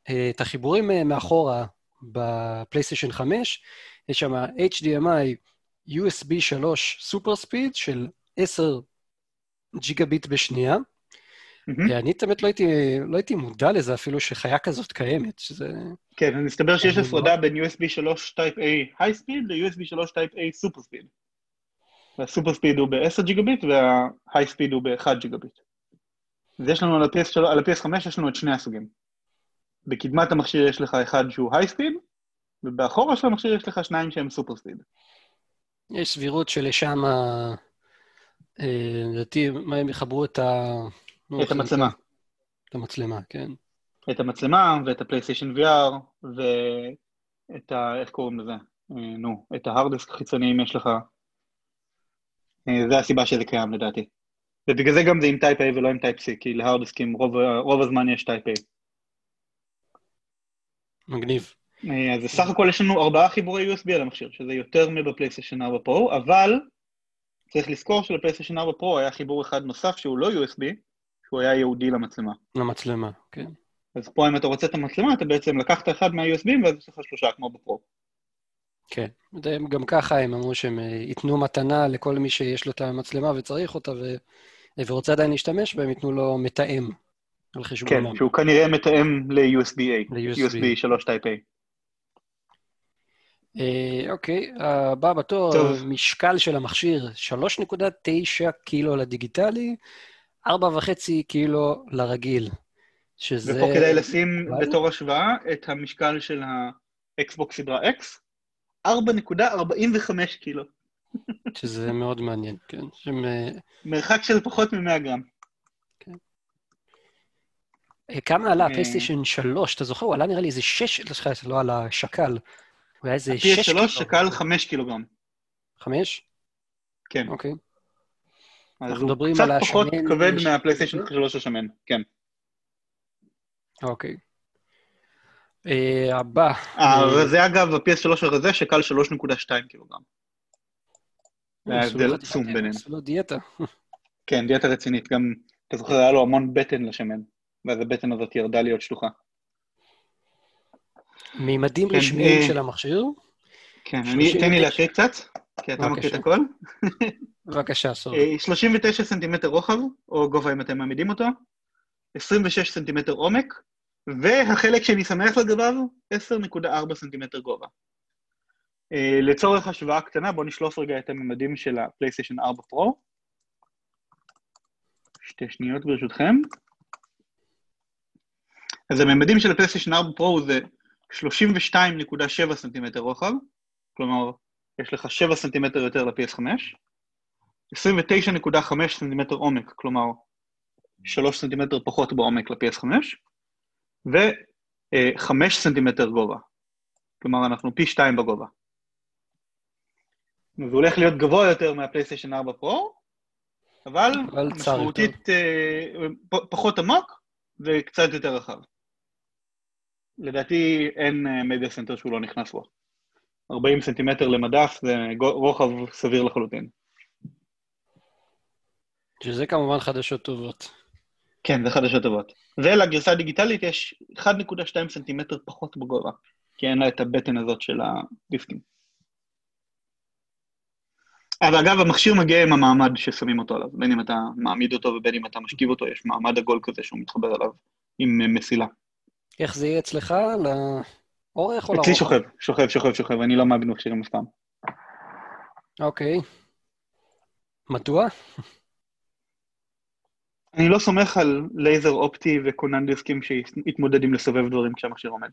אה, את החיבורים אה, מאחורה בפלייסטיישן 5, יש שם HDMI USB 3 SuperSpeed של 10 ג'יגה ביט בשנייה. אה, אני באמת לא הייתי, לא הייתי מודע לזה אפילו שחיה כזאת קיימת, שזה...
כן, אז מסתבר שיש
אני
הפרדה בין USB 3 Type A High Speed ל-USB 3 Type A Super Speed. והסופר ספיד הוא ב-10 ג'יגה ביט וה-High Speed הוא ב-1 ג'יגה ביט. אז יש לנו על ה-PS על ה-PS5 יש לנו את שני הסוגים. בקדמת המכשיר יש לך אחד שהוא Speed, ובאחורה של המכשיר יש לך שניים שהם סופר ספיד.
יש סבירות שלשם, אה, לדעתי, מה הם יחברו את ה...
את המצלמה.
את המצלמה, כן.
את המצלמה ואת הפלייסטיישן VR ואת ה... איך קוראים לזה? אה, נו, את ה hard disk החיצוני אם יש לך. אה, זה הסיבה שזה קיים לדעתי. ובגלל זה גם זה עם Type A ולא עם Type C, כי להרדסקים רוב, רוב הזמן יש Type A.
מגניב.
אה, אז סך הכל יש לנו ארבעה חיבורי USB על המכשיר, שזה יותר מבפלייסטיישן 4 פרו, אבל צריך לזכור שלפלייסטיישן 4 פרו היה חיבור אחד נוסף שהוא לא USB, שהוא היה ייעודי למצלמה.
למצלמה, כן.
אז פה אם אתה רוצה את המצלמה, אתה בעצם לקחת אחד מה-USB ואז יש לך שלושה כמו בפרו.
כן. גם ככה הם אמרו שהם אה, ייתנו מתנה לכל מי שיש לו את המצלמה וצריך אותה ו... ורוצה עדיין להשתמש בה, הם ייתנו לו מתאם על חשבונם.
כן, שהוא כנראה מתאם ל-USB-A,
ל-USB.
USB 3 טייפ A.
אה, אוקיי, הבא בתור,
טוב.
משקל של המכשיר, 3.9 קילו לדיגיטלי, 4.5 קילו לרגיל. שזה...
ופה כדאי לשים
אבל-
בתור השוואה את המשקל של האקסבוקס סדרה X, 4.45 קילו.
שזה מאוד מעניין, כן. שהם, אה,
מרחק של פחות מ-100 גרם.
אה, כמה עלה
אה.
הפלייסטיישן 3? אתה זוכר? הוא עלה נראה לי איזה 6, סליחה, זה לא עלה שקל. הוא היה איזה 6 קילו.
PS3 שקל 5 קילוגרם.
5?
כן.
אוקיי.
אז
אנחנו מדברים
קצת
על
פחות
השמן
כבד
ש-
מהפלייסטיישן 3 השמן, כן.
אוקיי. הבא.
הרזה אגב, ה-PS3 הרזה שקל 3.2 קילוגרם. זה היה הבדל עצום ביניהם.
עשו לו דיאטה.
כן, דיאטה רצינית. גם, אתה זוכר, היה לו המון בטן לשמן, ואז הבטן הזאת ירדה להיות שלוחה.
מימדים
כן,
רשמיים
אה,
של המכשיר.
כן, אני, תן לי
39.
להקריא קצת, כי אתה מקריא את. הכל.
בבקשה, sorry.
אה, 39 סנטימטר רוחב, או גובה אם אתם מעמידים אותו, 26 סנטימטר עומק, והחלק שאני שמח לגביו, 10.4 סנטימטר גובה. אה, לצורך השוואה קטנה, בואו נשלוף רגע את הממדים של הפלייסטיישן 4 פרו. שתי שניות ברשותכם. אז הממדים של הפלייסטיישן 4 פרו זה 32.7 סנטימטר רוחב, כלומר, יש לך 7 סנטימטר יותר ל-PS5, 29.5 סנטימטר עומק, כלומר 3 סנטימטר פחות בעומק ל-PS5, ו-5 סנטימטר גובה, כלומר אנחנו פי 2 בגובה. אז הוא הולך להיות גבוה יותר מהפלייסטיישן 4 פרו, אבל
אבל.
משמעותית פ- פחות עמוק וקצת יותר רחב. לדעתי אין אה, media center שהוא לא נכנס בו. 40 סנטימטר למדף זה רוחב סביר לחלוטין.
שזה כמובן חדשות טובות.
כן, זה חדשות טובות. ולגרסה הדיגיטלית יש 1.2 סנטימטר פחות בגובה, כי אין לה את הבטן הזאת של הדיסקים. אבל אגב, המכשיר מגיע עם המעמד ששמים אותו עליו, בין אם אתה מעמיד אותו ובין אם אתה משכיב אותו, יש מעמד עגול כזה שהוא מתחבר אליו עם אה, מסילה.
איך זה יהיה אצלך? לאורך או לרוחב?
אצלי שוכב, שוכב, שוכב, שוכב, אני לא מאמין מכשירים אף פעם.
אוקיי. מדוע?
אני לא סומך על לייזר אופטי וכונן דיסקים שיתמודד עם לסובב דברים כשהמכשיר עומד.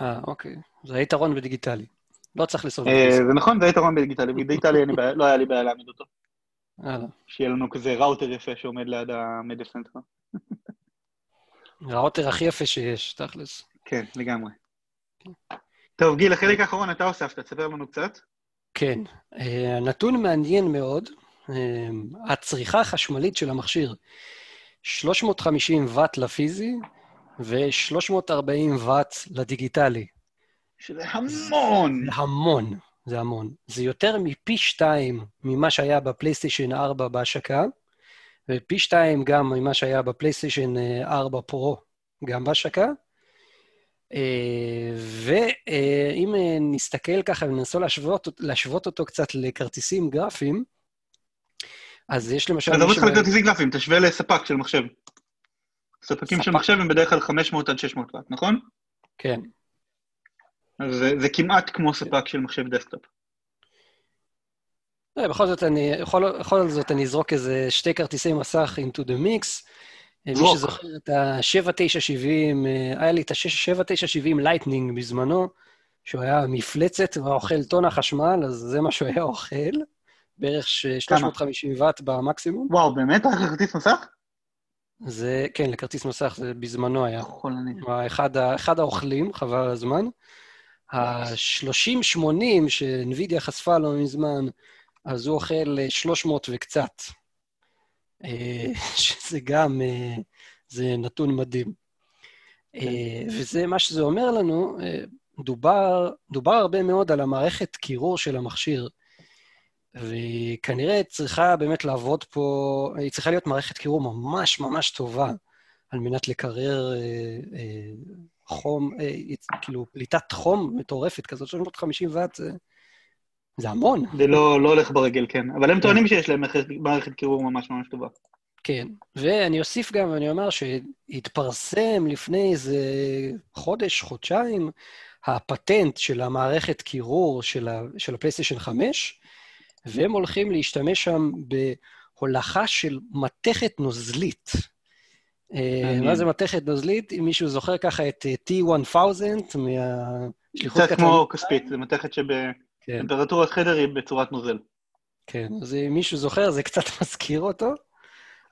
אה, אוקיי. זה היתרון בדיגיטלי. לא צריך לסובב
אה,
דיסק.
זה נכון, זה היתרון בדיגיטלי, בדיגיטלי לא היה לי בעיה להעמיד אותו. שיהיה לנו כזה ראוטר יפה שעומד ליד ה media center.
הראוטר הכי יפה שיש, תכלס.
כן, לגמרי. טוב, גיל, החלק האחרון אתה הוספת, תספר לנו קצת.
כן. אה, נתון מעניין מאוד, אה, הצריכה החשמלית של המכשיר, 350 ואט לפיזי ו-340 ואט לדיגיטלי.
שזה המון.
זה המון, זה המון. זה יותר מפי שתיים ממה שהיה בפלייסטיישן 4 בהשקה, ופי שתיים גם ממה שהיה בפלייסטיישן אה, 4 פרו, גם בהשקה. אה, ואם אה, נסתכל ככה וננסה להשוות, להשוות אותו קצת לכרטיסים גרפיים, אז יש למשל...
עזוב
מי
אותך לכרטיסים גרפיים, תשווה לספק של מחשב. ספקים של
ספק.
מחשב הם בדרך כלל 500 עד 600 ואט, נכון?
כן,
אז זה- זה כמעט כמו ספק של מחשב desktop.
אה, בכל זאת, אני, יכול, בכל זאת אני אזרוק איזה שתי כרטיסי מסך into the mix. אה, מי. שזוכר את ה-7970, אה, היה לי את ה-7970 לייטנינג בזמנו, שהוא היה מפלצת ואוכל טונה חשמל, אז זה מה שהוא היה אוכל, בערך ש- 350 ואט במקסימום.
וואו, באמת? היה לך כרטיס מסך?
זה, כן, לכרטיס מסך זה בזמנו היה.
חולני.
אחד, אחד האוכלים, חבל על הזמן. ה-3080 שאינווידיה חשפה לא מזמן, אז הוא אוכל אה, 300 וקצת. אה, שזה גם, אה, זה נתון מדהים. אה, וזה, מה שזה אומר לנו, אה, דובר, דובר הרבה מאוד על המערכת קירור של המכשיר, וכנראה צריכה באמת לעבוד פה, היא צריכה להיות מערכת קירור ממש ממש טובה, על מנת לקרר אה, אה, חום, אה, כאילו פליטת חום מטורפת כזאת, 350 ואט, זה, זה המון.
זה לא לא הולך ברגל, כן. אבל הם טוענים שיש להם מערכת- מערכת קירור ממש ממש טובה.
כן, ואני אוסיף גם, ואני אומר שהתפרסם לפני איזה חודש, חודשיים, הפטנט של המערכת קירור של, ה, של הפלייסטיישן 5, והם הולכים להשתמש שם בהולכה של מתכת נוזלית. אה. מה זה מתכת נוזלית? אם מישהו זוכר ככה את אה, T-1000 מהשליחות
קצת כמו כספית, זה מתכת
כן.
שבטמפרטורת חדר היא בצורת נוזל.
כן, אז אם מישהו זוכר, זה קצת מזכיר אותו.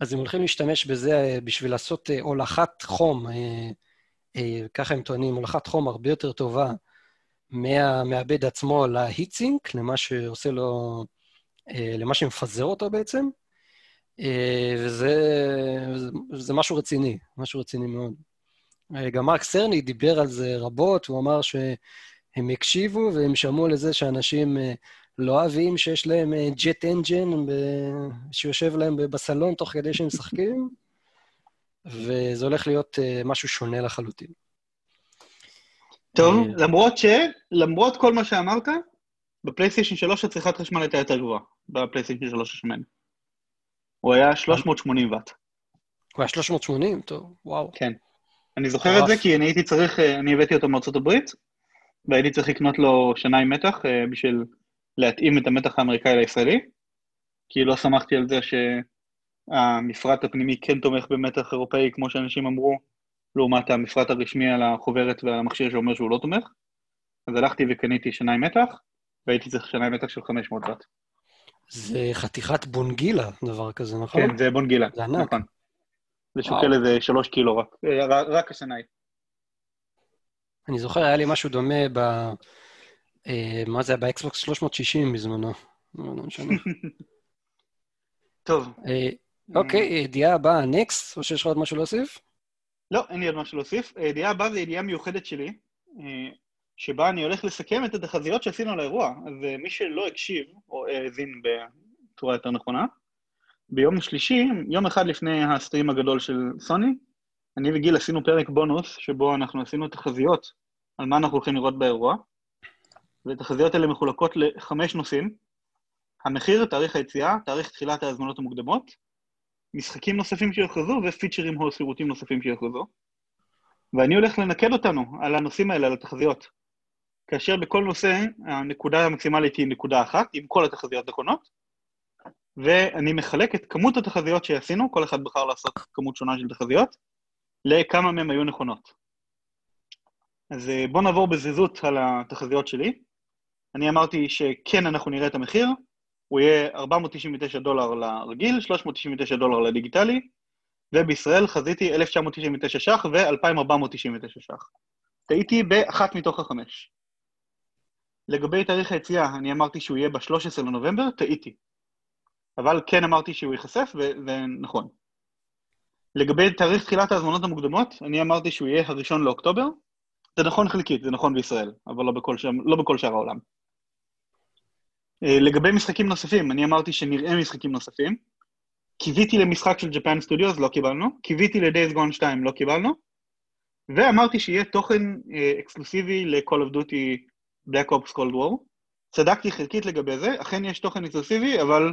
אז הם הולכים להשתמש בזה אה, בשביל לעשות הולכת חום, ככה הם טוענים, הולכת חום הרבה יותר טובה מהמעבד עצמו להיטסינק, למה שעושה לו, למה שמפזר אותו בעצם. אה, וזה זה, זה משהו רציני, משהו רציני מאוד. אה, גם מרק סרני דיבר על זה רבות, הוא אמר שהם הקשיבו והם שמעו לזה שאנשים אה, לא אוהבים שיש להם ג'ט אנג'ן שיושב להם ב- בסלון תוך כדי שהם משחקים, וזה הולך להיות משהו שונה לחלוטין.
טוב, למרות ש... למרות כל מה שאמרת, בפלייסטיישן 3 הצריכת חשמל הייתה יותר גבוהה, בפלייסטיישן 3 השמן. הוא היה 380 ואט.
הוא היה 380? טוב, וואו.
כן. אני זוכר את זה. כי אני הייתי צריך, אה, אני הבאתי אותו מארצות הברית, והייתי צריך לקנות לו שנאי מתח אה, בשביל להתאים את המתח האמריקאי לישראלי, כי לא שמחתי על זה שהמפרט הפנימי כן תומך במתח אירופאי, כמו שאנשים אמרו, לעומת המפרט הרשמי על החוברת והמכשיר שאומר שהוא לא תומך. אז הלכתי וקניתי שנאי מתח, והייתי צריך שנאי מתח של 500 ואט.
זה חתיכת בונגילה, דבר כזה, נכון?
כן, זה בונגילה.
זה ענק.
נכון. זה. שוקל איזה שלוש קילו רק, אה, רק- השנאי.
אני זוכר, היה לי משהו דומה ב... אה, מה זה היה באקסבוקס 360 בזמנו? לא, לא משנה.
טוב.
אה, אוקיי, ידיעה הבאה, next, או שיש לך עוד משהו להוסיף?
לא, אין לי עוד משהו להוסיף. הידיעה הבאה זו ידיעה מיוחדת שלי, שבה אני הולך לסכם את התחזיות שעשינו על האירוע. אז אה, מי שלא הקשיב, או האזין בצורה יותר נכונה, ביום שלישי, יום אחד לפני ה stream הגדול של סוני, אני וגיל עשינו פרק בונוס, שבו אנחנו עשינו תחזיות על מה אנחנו הולכים לראות באירוע, והתחזיות האלה מחולקות לחמש נושאים. המחיר, תאריך היציאה, תאריך תחילת ההזמנות המוקדמות, משחקים נוספים שיוכרזו ופיצ'רים או שירותים נוספים שיוכרזו. ואני הולך לנקד אותנו על הנושאים האלה, על התחזיות. כאשר בכל נושא הנקודה המקסימלית היא נקודה אחת, עם כל התחזיות נכונות, ואני מחלק את כמות התחזיות שעשינו, כל אחד בחר לעשות כמות שונה של תחזיות, לכמה מהן היו נכונות. אז אה, בואו נעבור בזריזות על התחזיות שלי. אני אמרתי שכן, אנחנו נראה את המחיר, הוא יהיה 499 דולר לרגיל, 399 דולר לדיגיטלי, ובישראל חזיתי 1999 ש"ח ו-2499 ש"ח. טעיתי באחת מתוך החמש. לגבי תאריך היציאה, אני אמרתי שהוא יהיה ב-13 לנובמבר, טעיתי. אבל כן אמרתי שהוא ייחשף, וזה נכון. לגבי תאריך תחילת ההזמנות המוקדמות, אני אמרתי שהוא יהיה הראשון לאוקטובר. זה נכון חלקית, זה נכון בישראל, אבל לא בכל, שם, לא בכל שאר העולם. אה, לגבי משחקים נוספים, אני אמרתי שנראה משחקים נוספים. קיוויתי למשחק של ג'פן סטודיוס, לא קיבלנו. קיוויתי ל-Days Gone 2, לא קיבלנו. ואמרתי שיהיה תוכן אה, אקסקלוסיבי ל-Call of Duty Black Ops Cold War. צדקתי חלקית לגבי זה, אכן יש תוכן אקסקלוסיבי, אבל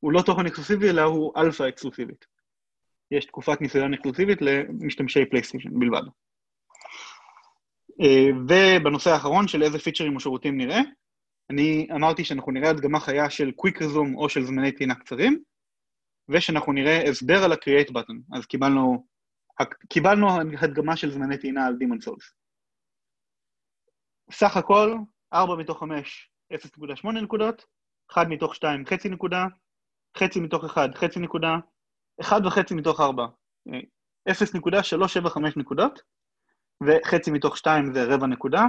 הוא לא תוכן אקסקלוסיבי, אלא הוא אלפא אקסקלוסיבית. יש תקופת ניסיון אקסקלוסיבית למשתמשי פלייסטיישן בלבד. אה, ובנושא האחרון של איזה פיצ'רים או שירותים נראה, אני אמרתי שאנחנו נראה הדגמה חיה של quick resume או של זמני טעינה קצרים, ושאנחנו נראה הסבר על ה-create button. אז קיבלנו, קיבלנו הדגמה של זמני טעינה על Demon Souls. סך הכל, 4 מתוך 5, 0.8 נקודות, 1 מתוך 2, חצי נקודה, חצי מתוך 1, חצי נקודה, 1 וחצי מתוך 4, 0.375 נקודות, וחצי מתוך 2 זה רבע נקודה,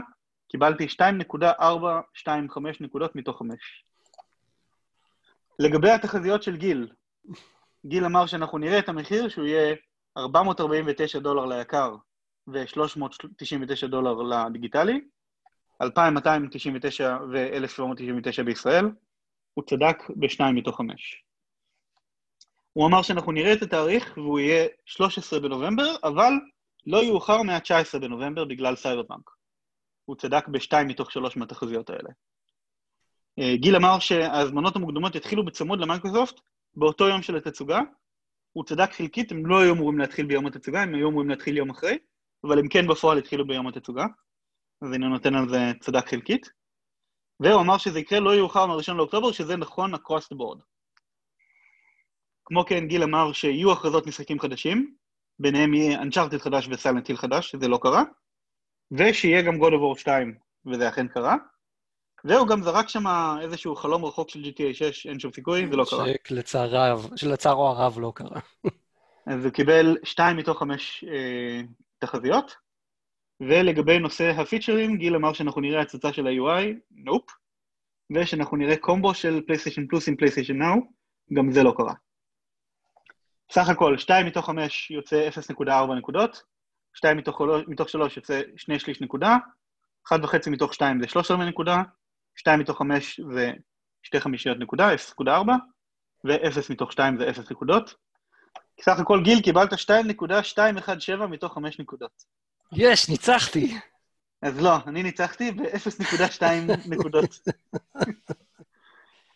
קיבלתי 2.425 נקודות מתוך 5. לגבי התחזיות של גיל, גיל אמר שאנחנו נראה את המחיר שהוא יהיה 449 דולר ליקר ו-399 דולר לדיגיטלי, 2,299 ו-1,799 בישראל, הוא צדק בשניים מתוך חמש. הוא אמר שאנחנו נראה את התאריך והוא יהיה 13 בנובמבר, אבל לא יאוחר מה-19 בנובמבר בגלל סייברפאנק. הוא צדק בשתיים מתוך שלוש מהתחזיות האלה. אה, גיל אמר שההזמנות המוקדמות יתחילו בצמוד למייקרוסופט באותו יום של התצוגה. הוא צדק חלקית, הם לא היו אמורים להתחיל ביום התצוגה, הם היו אמורים להתחיל יום אחרי, אבל הם כן בפועל התחילו ביום התצוגה, אז אני נותן על זה צדק חלקית. והוא אמר שזה יקרה לא יאוחר מ-1 לאוקטובר, שזה נכון across the board. כמו כן, גיל אמר שיהיו הכרזות משחקים חדשים, ביניהם יהיה Uncharted חדש וסיילנט היל חדש, שזה לא קרה, ושיהיה גם God of War 2, וזה אכן קרה. והוא גם זרק שם איזשהו חלום רחוק של GTA 6, אין שום סיכוי, זה לא קרה.
שלצערו הרב לא קרה.
אז הוא קיבל 2 מתוך 5 אה, תחזיות, ולגבי נושא הפיצ'רים, גיל אמר שאנחנו נראה הצצה של ה-UI, nope, ושאנחנו נראה קומבו של פלייסטיישן פלוס עם פלייסטיישן נאו, גם זה לא קרה. סך הכל, 2 מתוך 5 יוצא 0.4 נקודות, 2 מתוך, מתוך 3 יוצא 2 שליש נקודה, 1.5 מתוך 2 זה 13 נקודה, 2 מתוך 5 זה 2 חמישיות נקודה, 0.4, ו-0 מתוך 2 זה 0 נקודות. סך הכל, גיל, קיבלת 2.217 מתוך 5 נקודות.
יש, ניצחתי.
אז לא, אני ניצחתי ב-0.2 נקודות.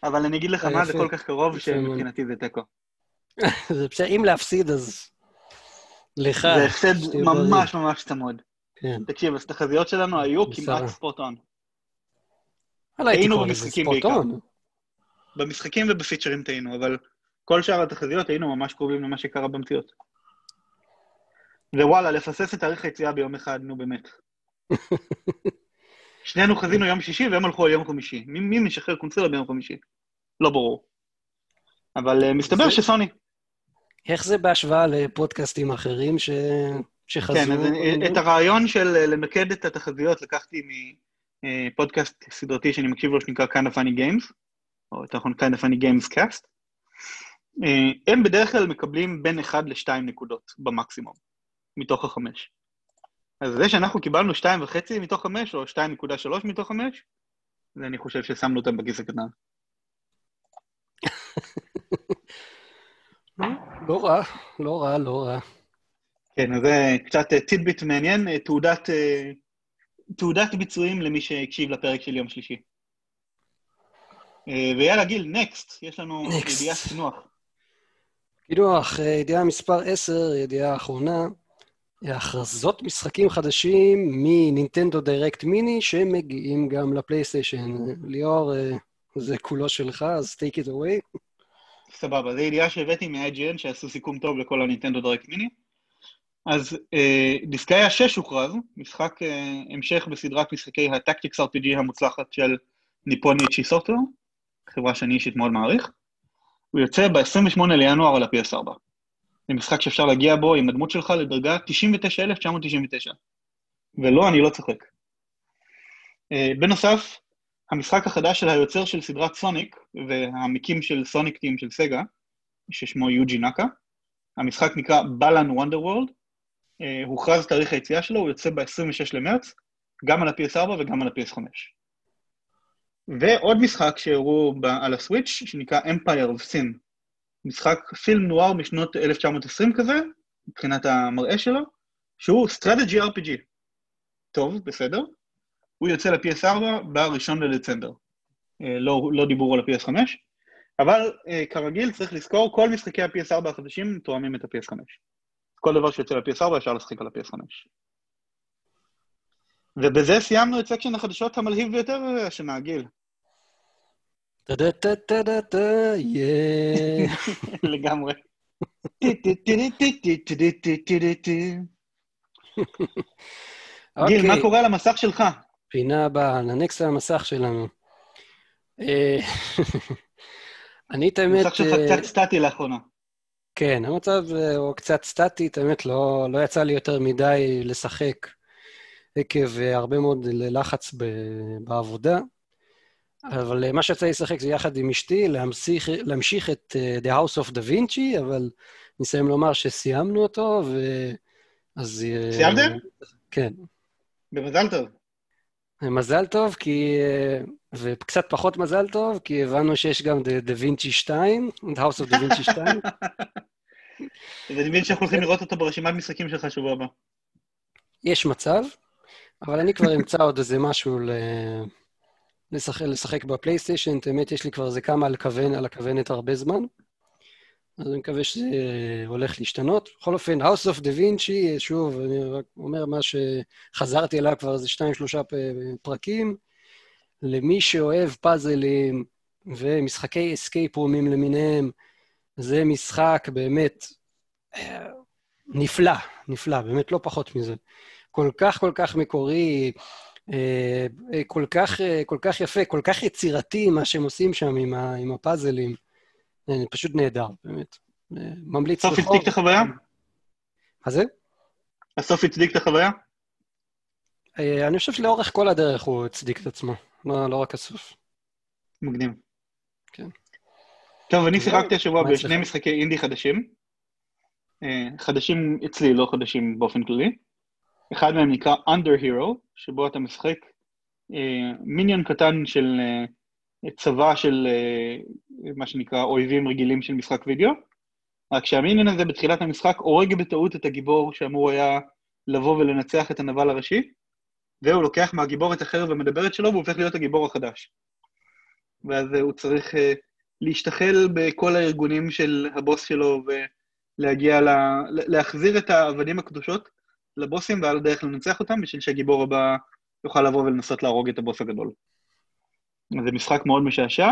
אבל אני אגיד לך מה, זה כל כך קרוב שמבחינתי זה תיקו.
זה בסדר, אם להפסיד, אז לך.
זה הפסד ממש ממש צמוד. כן. תקשיב, אז התחזיות שלנו היו כמעט ספוטון.
היינו במשחקים בעיקר.
במשחקים ובפיצ'רים טעינו, אבל כל שאר התחזיות היינו ממש קרובים למה שקרה במציאות. ווואלה, לפסס את תאריך היציאה ביום אחד, נו באמת. שנינו חזינו יום שישי והם הלכו על יום חמישי. מי, מי משחרר קונסולה ביום חמישי? לא ברור. אבל uh, מסתבר זה... שסוני.
איך זה בהשוואה לפודקאסטים אחרים ש... שחזרו?
כן, אז את הרעיון של למקד את התחזיות לקחתי אה, פודקאסט סדרתי שאני מקשיב לו שנקרא kind of funny games, או יותר נכון kind of funny games cast. אה, הם בדרך כלל מקבלים בין 1 ל-2 נקודות במקסימום, מתוך החמש. אז זה שאנחנו קיבלנו 2.5 מתוך 5, או 2.3 מתוך 5, זה אני חושב ששמנו אותם בכיס הקטן.
לא רע, לא רע, לא רע.
כן, אז זה קצת טידביט מעניין, תעודת, תעודת ביצועים למי שהקשיב לפרק של יום שלישי. ויאללה, גיל, נקסט, יש לנו ידיעה קינוח.
קינוח, ידיעה מספר 10, ידיעה אחרונה. הכרזות משחקים חדשים מנינטנדו דיירקט מיני שמגיעים גם לפלייסטיישן. ליאור, זה כולו שלך, אז take it away.
סבבה, זו ידיעה שהבאתי מ-IGN שעשו סיכום טוב לכל הנינטנדו דיירקט מיני. אז אה, דיסקאיה 6 הוכרז, משחק אה, המשך בסדרת משחקי הטקטיקס RPG המוצלחת של ניפוני צ'יסוטו, חברה שאני אישית מאוד מעריך. הוא יוצא ב-28 לינואר על ה-PS4. זה משחק שאפשר להגיע בו עם הדמות שלך לדרגה 99,999. ולא, אני לא צוחק. אה, בנוסף, המשחק החדש של היוצר של סדרת סוניק, והמקים של סוניק טים של סגה, ששמו יוג'י נקה, המשחק נקרא בלן וונדר וורלד, הוכרז תאריך היציאה שלו, הוא יוצא ב-26 למרץ, גם על ה-PS4 וגם על ה-PS5. ועוד משחק שהראו על הסוויץ', שנקרא Empire of Sin, משחק פילם נואר משנות 1920 כזה, מבחינת המראה שלו, שהוא Strategy RPG. טוב, בסדר. הוא יוצא ל-PS4 ב-1 לדצמבר. אה, לא, לא דיברו על ה-PS5, אבל אה, כרגיל צריך לזכור, כל משחקי ה-PS4 החדשים תואמים את ה-PS5. כל דבר שיוצא ל-PS4 אפשר לשחק על ה-PS5. ובזה סיימנו את section החדשות המלהיב ביותר השנה, גיל.
טה-דה-טה-טה-טה, יא.
לגמרי. גיל, מה קורה על המסך שלך?
פינה הבאה, ננקס על המסך שלנו. אני את האמת...
המסך שלך קצת סטטי לאחרונה.
כן, המצב הוא קצת סטטי, האמת לא, לא יצא לי יותר מדי לשחק עקב הרבה מאוד לחץ בעבודה. אבל מה שיצא לי לשחק זה יחד עם אשתי, להמשיך, להמשיך את uh, The House of Da Vinci, אבל נסיים לומר שסיימנו אותו, ו... אז...
סיימתם?
כן.
במזל טוב.
מזל טוב, כי... וקצת פחות מזל טוב, כי הבנו שיש גם דה וינצ'י 2, The House of Da Vinci 2.
אז אני מבין שאנחנו הולכים לראות אותו ברשימת משחקים שלך שבוע הבא.
יש מצב, אבל אני כבר אמצא עוד איזה משהו ל... לשחק, לשחק בפלייסטיישן, האמת, יש לי כבר איזה כמה על, כוון, על הכוונת הרבה זמן, אז אני מקווה שזה הולך להשתנות. בכל אופן, House of Da Vinci, שוב, אני רק אומר מה שחזרתי אליו כבר איזה שניים, שלושה פרקים. למי שאוהב פאזלים ומשחקי escape room ים למיניהם, זה משחק באמת אה, נפלא, נפלא, באמת לא פחות מזה. כל כך כל כך מקורי, כל כך, כל כך יפה, כל כך יצירתי מה שהם עושים שם עם, ה, עם הפאזלים. פשוט נהדר, באמת. ממליץ
הסוף הצדיק את החוויה?
מה זה?
הסוף הצדיק את החוויה?
אני חושב שלאורך כל הדרך הוא הצדיק את עצמו, לא, לא רק הסוף.
מגניב.
כן.
טוב, אני שיחקתי השבוע בשני משחקי אינדי חדשים. חדשים אצלי, לא חדשים באופן כללי. אחד מהם נקרא Under Hero, שבו אתה משחק מיניון קטן של צבא של מה שנקרא אויבים רגילים של משחק וידאו, רק שהמיניון הזה בתחילת המשחק הורג בטעות את הגיבור שאמור היה לבוא ולנצח את הנבל הראשי, והוא לוקח מהגיבור את החרב המדברת שלו והוא הופך להיות הגיבור החדש. ואז הוא צריך להשתחל בכל הארגונים של הבוס שלו ולהגיע ל... להחזיר את העבדים הקדושות לבוסים ועל הדרך לנצח אותם בשביל שהגיבור הבא יוכל לבוא ולנסות להרוג את הבוס הגדול. זה משחק מאוד משעשע,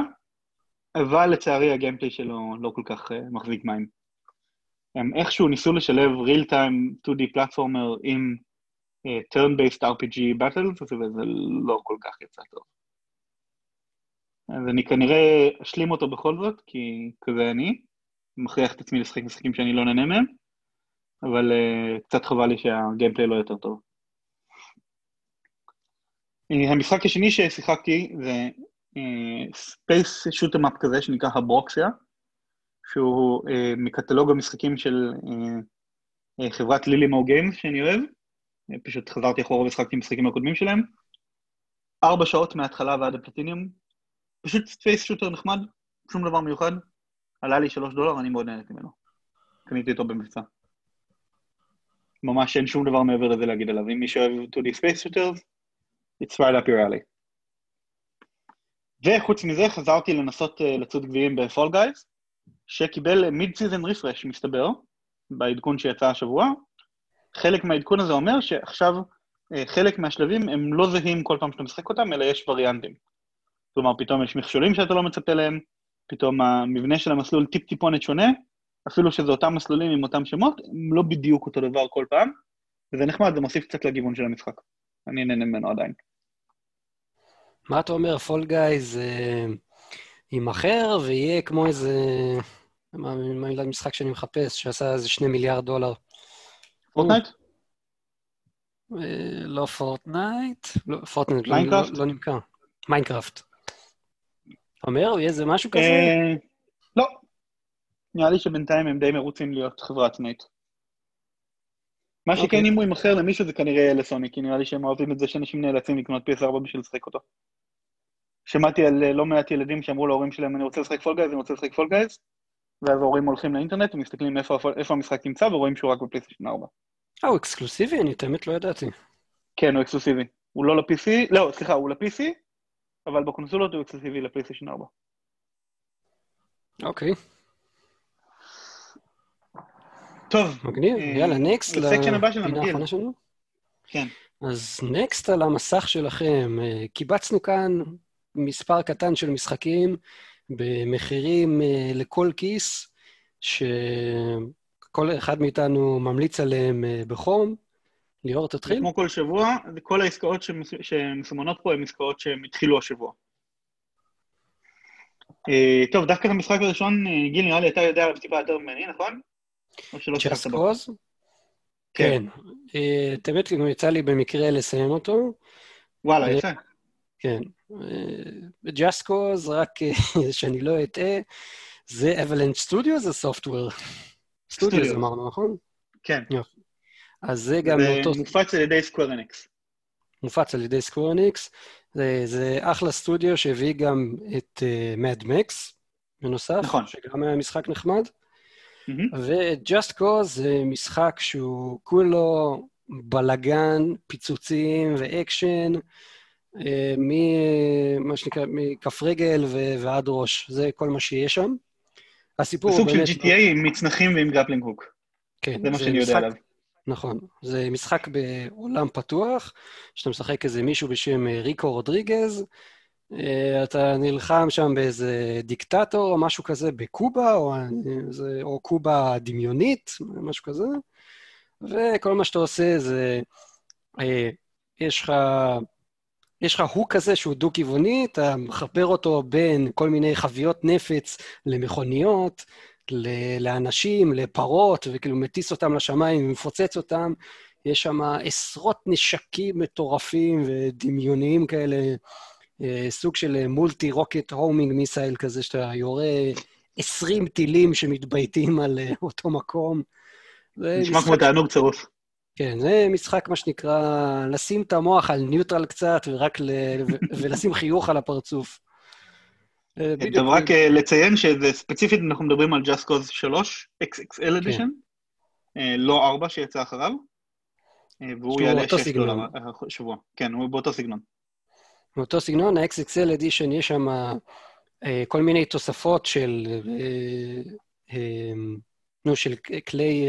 אבל לצערי הגיימפליי שלו לא כל כך uh, מחזיק מים. הם איכשהו ניסו לשלב real time 2D פלטפורמר עם uh, turn-based RPG battles, וזה לא כל כך יצא טוב. אז אני כנראה אשלים אותו בכל זאת, כי כזה אני, מכריח את עצמי לשחק משחקים שאני לא נהנה מהם, אבל אה, קצת חבל לי שה gameplay לא יותר טוב. אה, המשחק השני ששיחקתי זה space shoot 'em up כזה שנקרא Habroxia, שהוא אה, מקטלוג המשחקים של אה, אה, חברת Lillymo Games שאני אוהב, אה, פשוט חזרתי אחורה ושחקתי משחקים הקודמים שלהם. ארבע שעות מההתחלה ועד הפלטיניום, פשוט space shooter נחמד, שום דבר מיוחד, עלה לי שלוש דולר, אני מאוד נהניתי ממנו. קניתי אותו במבצע. ממש אין שום דבר מעבר לזה להגיד עליו. אם מי שאוהב 2D Space Shooters, it's right up your alley. וחוץ מזה חזרתי לנסות אה, לצוד גביעים ב Fall Guys, שקיבל season refresh, מסתבר, בעדכון שיצא השבוע. חלק מהעדכון הזה אומר שעכשיו uh, חלק מהשלבים הם לא זהים כל פעם שאתה משחק אותם, אלא יש וריאנטים. כלומר, פתאום יש מכשולים שאתה לא מצפה להם, פתאום המבנה של המסלול טיפ-טיפונת שונה, אפילו שזה אותם מסלולים עם אותם שמות, הם לא בדיוק אותו דבר כל פעם, וזה נחמד, זה מוסיף קצת לגיוון של המשחק. אני נהנה ממנו עדיין.
מה אתה אומר, פול גייז יימכר ויהיה כמו איזה... מה המילה משחק שאני מחפש, שעשה איזה שני מיליארד דולר.
פורטנייט?
אה, לא פורטנייט, לא, פורטנייט לא, לא, לא נמכר. מיינקראפט. אומר, יהיה איזה משהו כזה? אה,
לא. נראה לי שבינתיים הם די מרוצים להיות חברה עצמאית. מה שכן, אוקיי. אם הוא יימכר למישהו זה כנראה יהיה לסוני, כי נראה לי שהם אוהבים את זה שאנשים נאלצים לקנות PS4 בשביל לשחק אותו. שמעתי על אה, לא מעט ילדים שאמרו להורים שלהם, אני רוצה לשחק Fall Guys, אני רוצה לשחק Fall Guys, ואז ההורים הולכים לאינטרנט ומסתכלים איפה, איפה המשחק נמצא ורואים שהוא רק בפלייסטיישן 4.
אה, הוא אקסקלוסיבי? אני באמת לא ידעתי.
כן, הוא אקסקלוסיבי. הוא לא ל-PC, לא, סליחה, הוא ל-PC, אבל בקונסולות הוא אקסקלוסיבי לפלייסטיישן 4.
אוקיי.
טוב.
מגניב, אה, יאללה, next
ל section הבא שלנו,
לפינה האחרונה שלנו.
כן.
אז נקסט על המסך שלכם, אה, קיבצנו כאן מספר קטן של משחקים במחירים אה, לכל כיס, שכל אחד מאיתנו ממליץ עליהם בחום. ליאור, תתחיל.
כמו כל שבוע, כל העסקאות שמסומנות פה הן עסקאות שהן התחילו השבוע. טוב, דווקא המשחק הראשון, גיל, נראה לי אתה יודע עליו טיפה יותר ממני, נכון?
Just Cause? כן. אה, את האמת, יצא לי במקרה לסיים אותו.
וואלה, אה, יפה.
כן. אה, Just Cause, רק שאני לא אטעה, זה Avalanche Studio, זה Software. סטודיו, אמרנו, נכון?
כן.
אז זה גם
אותו... מופץ על ידי סקוורניקס.
מופץ על ידי סקוורניקס. זה, זה אחלה סטודיו שהביא גם את מד uh, בנוסף. נכון. שגם היה משחק נחמד. ו-Just Cause זה משחק שהוא כולו בלגן, פיצוצים ואקשן, אה, ממה שנקרא, מכף רגל ועד ראש, זה כל מה שיש שם.
הסיפור הוא באמת... זה סוג של GTA עם מצנחים ועם grappling hook.
כן.
זה מה שאני יודע עליו.
נכון. זה משחק בעולם פתוח, שאתה משחק איזה מישהו בשם ריקו רודריגז, אה, אתה נלחם שם באיזה דיקטטור או משהו כזה בקובה, או, או קובה דמיונית, משהו כזה, וכל מה שאתה עושה זה, אה, יש לך... יש לך הוק כזה שהוא דו-כיווני, אתה מחבר אותו בין כל מיני חביות נפץ למכוניות, לאנשים, לפרות, וכאילו מטיס אותם לשמיים ומפוצץ אותם. יש שם עשרות נשקים מטורפים ודמיוניים כאלה אה, סוג של מולטי רוקט הומינג מיסייל כזה, שאתה יורה 20 טילים שמתבייתים על אה, אותו מקום.
נשמע כמו תענוג צרוף.
כן, זה משחק, מה שנקרא, לשים את המוח על ניוטרל קצת, ורק ל... ולשים חיוך על הפרצוף.
אה, טוב, רק לציין שזה ספציפית, אנחנו מדברים על Just Cause 3, XXL Edition, לא 4 שיצא אחריו, והוא יעלה 6 דולר השבוע. כן, הוא באותו סגנון.
מאותו סגנון, ה-XXL Edition, יש שם אה, כל מיני תוספות של, אה, אה, נו, של כלי,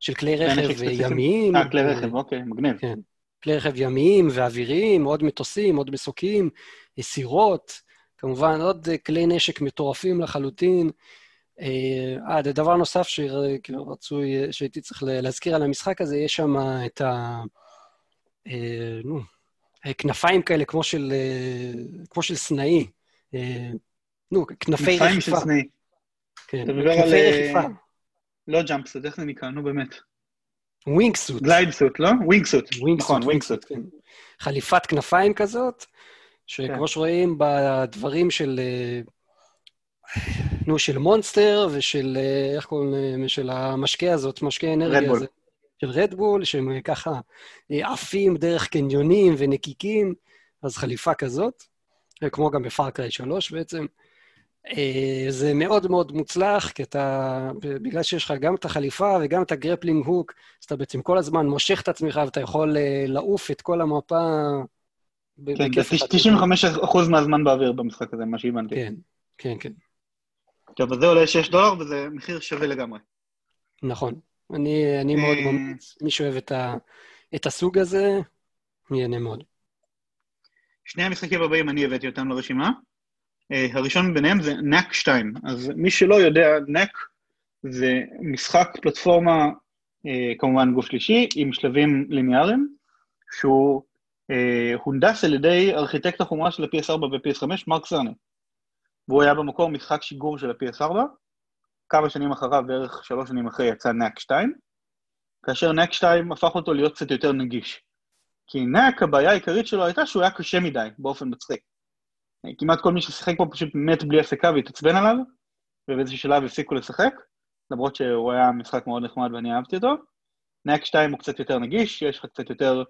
של כלי רכב ימיים.
אה, כלי רכב, אוקיי, מגניב. כן.
כלי רכב ימיים ואוויריים, עוד מטוסים, עוד מסוקים, סירות, כמובן עוד כלי נשק מטורפים לחלוטין. אה, דבר נוסף שרצוי, שהייתי צריך להזכיר על המשחק הזה, יש שם את ה... אה, נו, כנפיים כאלה כמו של, אה, כמו של סנאי. אה, נו, כנפי רכיפה. כנפיים של סנאי. כן, כנפי רכיפה.
לא jumpsuit, איך זה נקרא? נו באמת.
wingsuit.
glide suit, לא? wingsuit.
wing
נכון, suit, wingsuit.
כן. חליפת כנפיים כזאת, שכמו
כן.
שרואים בדברים של... אה, נו, של מונסטר ושל, אה, איך קוראים להם? של המשקה הזאת, משקה אנרגיה
Red Bull.
הזה. של Red Bull, שהם אה, ככה אה, עפים דרך קניונים ונקיקים, אז חליפה כזאת, אה, כמו גם ב Far Cry 3 בעצם. זה מאוד מאוד מוצלח, כי אתה, בגלל שיש לך גם את החליפה וגם את ה grappling hook, אז אתה בעצם כל הזמן מושך את עצמך ואתה יכול לעוף את כל המפה
כן, זה
אחד.
95% מהזמן באוויר במשחק הזה, מה שהבנתי.
כן, כן, כן,
טוב, אז זה עולה 6 דולר וזה מחיר שווה לגמרי.
נכון. אני, אני מאוד
אה,
ממליץ, מי שאוהב את, ה, את הסוג הזה, ייהנה מאוד.
שני המשחקים הבאים, אני הבאתי אותם לרשימה. אה, הראשון ביניהם זה נאק 2. אז מי שלא יודע, נאק זה משחק פלטפורמה, אה, כמובן גוף שלישי, עם שלבים ליניאריים, שהוא הונדס על ידי ארכיטקט החומרה של ה-PS4 ו-PS5, מרק סרני. והוא היה במקור משחק שיגור של ה-PS4, כמה שנים אחריו, בערך שלוש שנים אחרי, יצא Knack 2, כאשר Knack 2 הפך אותו להיות קצת יותר נגיש. כי Knack, הבעיה העיקרית שלו הייתה שהוא היה קשה מדי, באופן מצחיק. כמעט כל מי ששיחק פה פשוט מת בלי הפסקה והתעצבן עליו, ובאיזשהו שלב הפסיקו לשחק, למרות שהוא היה משחק מאוד נחמד ואני אהבתי אותו. Knack 2 הוא קצת יותר נגיש, יש לך קצת יותר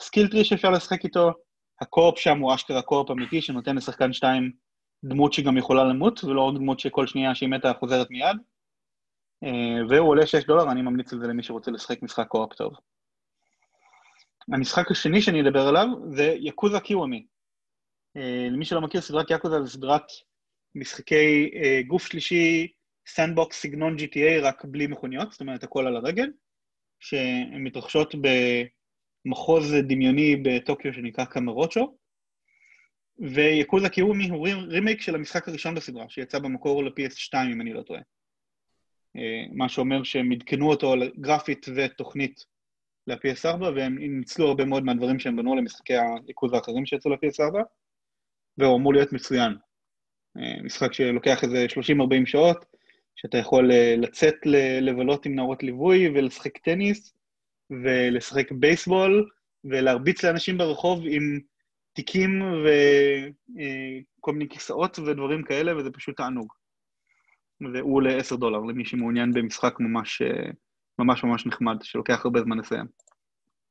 skill tree שאפשר לשחק איתו, ה co-op שם הוא אשכרה co-op אמיתי שנותן לשחקן 2 דמות שגם יכולה למות, ולא רק דמות שכל שנייה שהיא מתה חוזרת מיד. אה, והוא עולה 6 דולר, אני ממליץ על זה למי שרוצה לשחק משחק co-op טוב. המשחק השני שאני אדבר עליו זה Yakuza Kiwami. אה, למי שלא מכיר, סדרת Yakuza זה סדרת משחקי אה, גוף שלישי, sandbox סגנון GTA, רק בלי מכוניות, זאת אומרת, הכל על הרגל, שהן מתרחשות במחוז דמיוני בטוקיו שנקרא קמרוצ'ו, ויקוזה קיומי הוא רימ- רימייק של המשחק הראשון בסדרה, שיצא במקור ל-PS2, אם אני לא טועה. אה, מה שאומר שהם עדכנו אותו גרפית ותוכנית ל-PS4, והם ניצלו הרבה מאוד מהדברים שהם בנו למשחקי היקוז האחרים שיצאו ל-PS4, והוא אמור להיות מצוין. אה, משחק שלוקח איזה 30-40 שעות, שאתה יכול אה, לצאת לבלות עם נערות ליווי ולשחק טניס, ולשחק בייסבול, ולהרביץ לאנשים ברחוב עם תיקים וכל מיני כיסאות ודברים כאלה, וזה פשוט תענוג. והוא עולה 10 דולר למי שמעוניין במשחק ממש אה, ממש ממש נחמד, שלוקח הרבה זמן לסיים.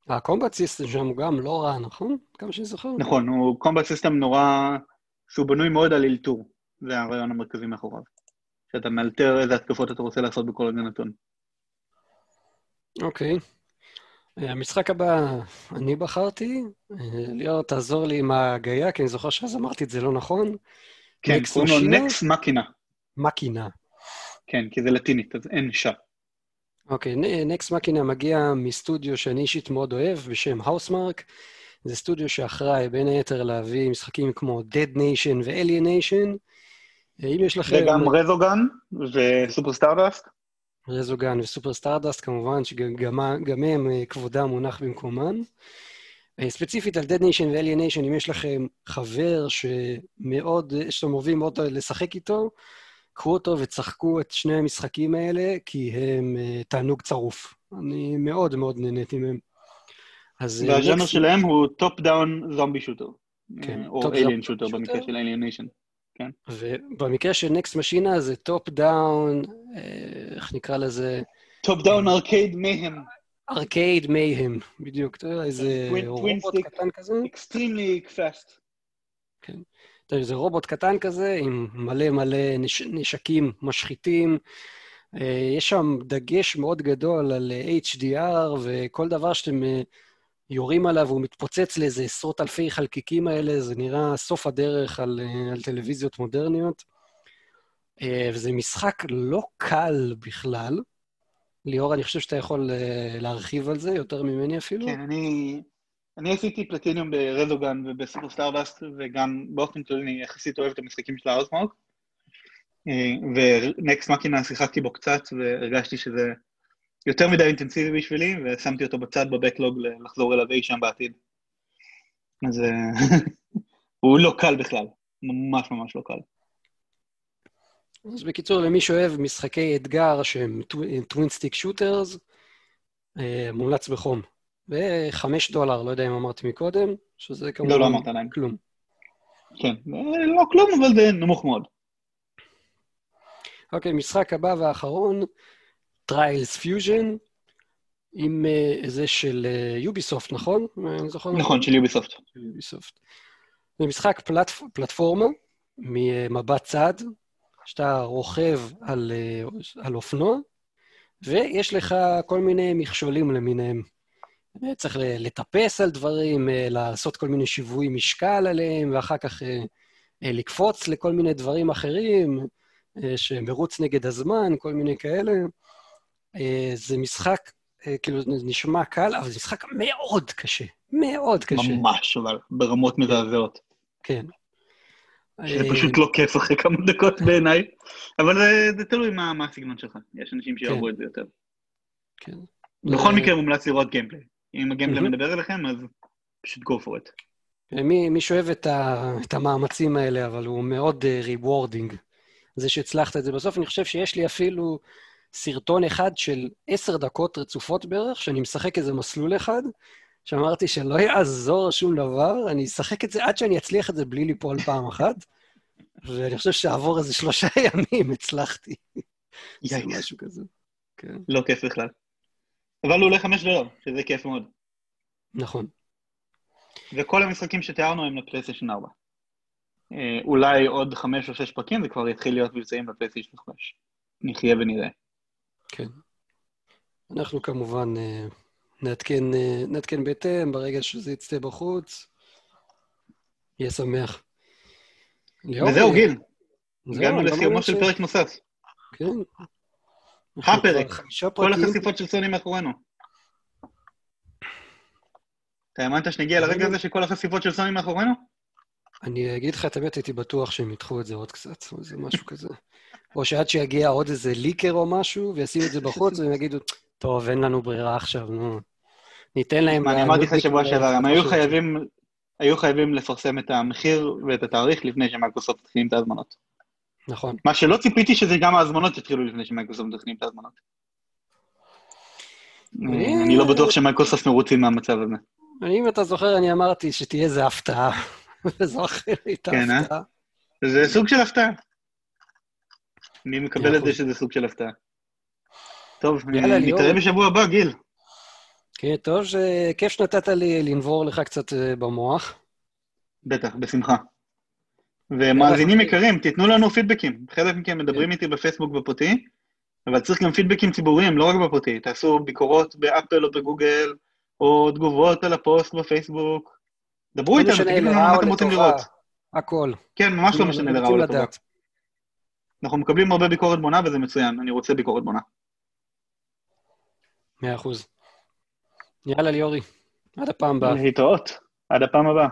ה combat system שם הוא גם לא רע, נכון? כמה שאני זוכר.
נכון, הוא combat system נורא, שהוא בנוי מאוד על אלתור, זה הרעיון המרכזי מאחוריו. שאתה מאלתר איזה התקפות אתה רוצה לעשות בכל רגע נתון.
אוקיי. אה, המשחק הבא, אני בחרתי. אה, ליאור, תעזור לי עם ההגייה, כי אני זוכר שאז אמרתי את זה לא נכון.
כן, קוראים לו? נקס מקינה.
מקינה.
כן, כי זה לטינית, אז אין שה.
אוקיי, נקסט מקינה מגיע מסטודיו שאני אישית מאוד אוהב, בשם האוסמרק. זה סטודיו שאחראי בין היתר להביא משחקים כמו Dead Nation ו-Alien Nation. אה, אם יש לכם...
וגם רזוגן וסופר סטארדסט.
רזוגן וסופר סטארדסט, כמובן, שגם גם הם אה, כבודם מונח במקומם. אה, ספציפית על Dead Nation ו-Alien Nation, אם יש לכם חבר שמאוד, שאתם אוהבים מאוד לשחק איתו, קחו אותו ושחקו את שני המשחקים האלה, כי הם תענוג צרוף. אני מאוד מאוד נהניתי מהם. אז... אה,
והז'אנר שלהם הוא top down zombie shooter.
כן,
או
top
alien
down
shooter במקרה. של Alien Nation.
ובמקרה של Nex Machina זה top down, איך נקרא לזה?
top down arcade mayhem.
arcade mayhem, בדיוק. אתה יודע, איזה
Twin- twin
רובוט. קטן כזה.
extremely fast.
אתה יודע, איזה רובוט קטן כזה, עם מלא מלא נש... נשקים משחיתים. אה, יש שם דגש מאוד גדול על אה, HDR, וכל דבר שאתם אה, יורים עליו, הוא מתפוצץ לאיזה עשרות אלפי חלקיקים האלה, זה נראה סוף הדרך על, אה, על טלוויזיות מודרניות. אה, וזה משחק לא קל בכלל. ליאור, אני חושב שאתה יכול אה, להרחיב על זה יותר ממני אפילו.
כן, אני... אני עשיתי platinum ב Resogun וב Super Stardust, וגם באופן כללי אני יחסית אוהב את המשחקים של Housemarque. ונקסט מקינה שיחקתי בו קצת, והרגשתי שזה יותר מדי אינטנסיבי בשבילי, ושמתי אותו בצד בבקלוג לחזור אליו אי שם בעתיד. אז אה, הוא לא קל בכלל, ממש ממש לא קל.
אז בקיצור, למי שאוהב משחקי אתגר שהם טווין סטיק שוטרס, אה, מומלץ בחום. וחמש דולר, לא יודע אם אמרתי מקודם, שזה כמובן...
לא, לא אמרת להם.
כלום.
כן, אה, לא כלום, אבל זה נמוך מאוד.
אוקיי, משחק הבא והאחרון, Trials Fusion, עם אה, זה של יוביסופט, נכון? אני זוכר
נכון, של יוביסופט.
יוביסופט. זה משחק פלטפ... פלטפורמה ממבט צד, שאתה רוכב על, על אופנוע, ויש לך כל מיני מכשולים למיניהם. צריך לטפס על דברים, לעשות כל מיני שיווי משקל עליהם, ואחר כך לקפוץ לכל מיני דברים אחרים, שמרוץ נגד הזמן, כל מיני כאלה. זה משחק, כאילו, זה נשמע קל, אבל זה משחק מאוד קשה. מאוד קשה.
ממש, אבל ברמות מזעזעות.
כן.
זה פשוט לא כיף אחרי כמה דקות בעיניי, אבל זה, זה תלוי מה, מה הסגנון שלך, יש אנשים שיאהבו כן. את זה יותר.
כן.
בכל מקרה מומלץ לראות gameplay. אם ה gameplay מדבר אליכם, אז פשוט go for it.
מי, מי שאוהב את, ה, את המאמצים האלה, אבל הוא מאוד rewarding. Uh, זה שהצלחת את זה בסוף, אני חושב שיש לי אפילו סרטון אחד של עשר דקות רצופות בערך, שאני משחק איזה מסלול אחד, שאמרתי שלא יעזור שום דבר, אני אשחק את זה עד שאני אצליח את זה בלי ליפול פעם אחת, ואני חושב שעבור איזה שלושה ימים הצלחתי. זה משהו כזה. כן.
לא כיף בכלל. אבל הוא עולה חמש דולר, שזה כיף מאוד.
נכון.
וכל המשחקים שתיארנו הם לפלייסטיישן 4. אה, אולי עוד חמש או שש פרקים, זה כבר יתחיל להיות מבצעים בפלייסטיישן 5. נחיה ונראה.
כן. אנחנו כמובן אה, נעדכן, אה, נעדכן בהתאם ברגע שזה יצא בחוץ. יהיה שמח.
וזהו, גיל. הגענו לסיומו של פרק נוסף.
כן.
הפרק, כל החשיפות של סוני מאחורינו. אתה האמנת שנגיע לרגע הזה שכל החשיפות של סוני מאחורינו?
אני אגיד לך את האמת, הייתי בטוח שהם ידחו את זה עוד קצת, או איזה משהו כזה. או שעד שיגיע עוד איזה ליקר או משהו, וישימו את זה בחוץ, והם יגידו, טוב, אין לנו ברירה עכשיו, נו. ניתן להם...
אני אמרתי לך שבוע שעבר, הם היו חייבים, היו חייבים לפרסם את המחיר ואת התאריך לפני שמייקרוסופט תכנים את ההזמנות.
נכון.
מה שלא ציפיתי שזה גם ההזמנות יתחילו לפני שמייקרוסופט תכנים את ההזמנות. אני לא בטוח שמייקרוסופט מרוצים מהמצב הזה.
אם אתה זוכר, אני אמרתי שתהיה איזה הפתעה, וזו אחרת
כן, הפתעה. זה סוג של הפתעה. אני מקבל את זה שזה סוג של הפתעה. טוב, נתראה בשבוע הבא, גיל.
כן, טוב, כיף שנתת לי לנבור לך קצת אה, במוח.
בטח, בשמחה. ומאזינים יקרים, תיתנו לנו פידבקים. חלק מכם מדברים כן. איתי בפייסבוק בפרטי, אבל צריך גם פידבקים ציבוריים, לא רק בפרטי. תעשו ביקורות באפל או בגוגל, או תגובות על הפוסט בפייסבוק. דברו איתנו, תגידו לנו מה אתם רוצים לראות.
הכל.
כן, ממש לא משנה לרעה או לטובה. אנחנו מקבלים הרבה ביקורת בונה וזה מצוין, אני רוצה ביקורת בונה.
מאה אחוז. יאללה ליאורי, עד הפעם הבאה.
להתראות, עד הפעם הבאה.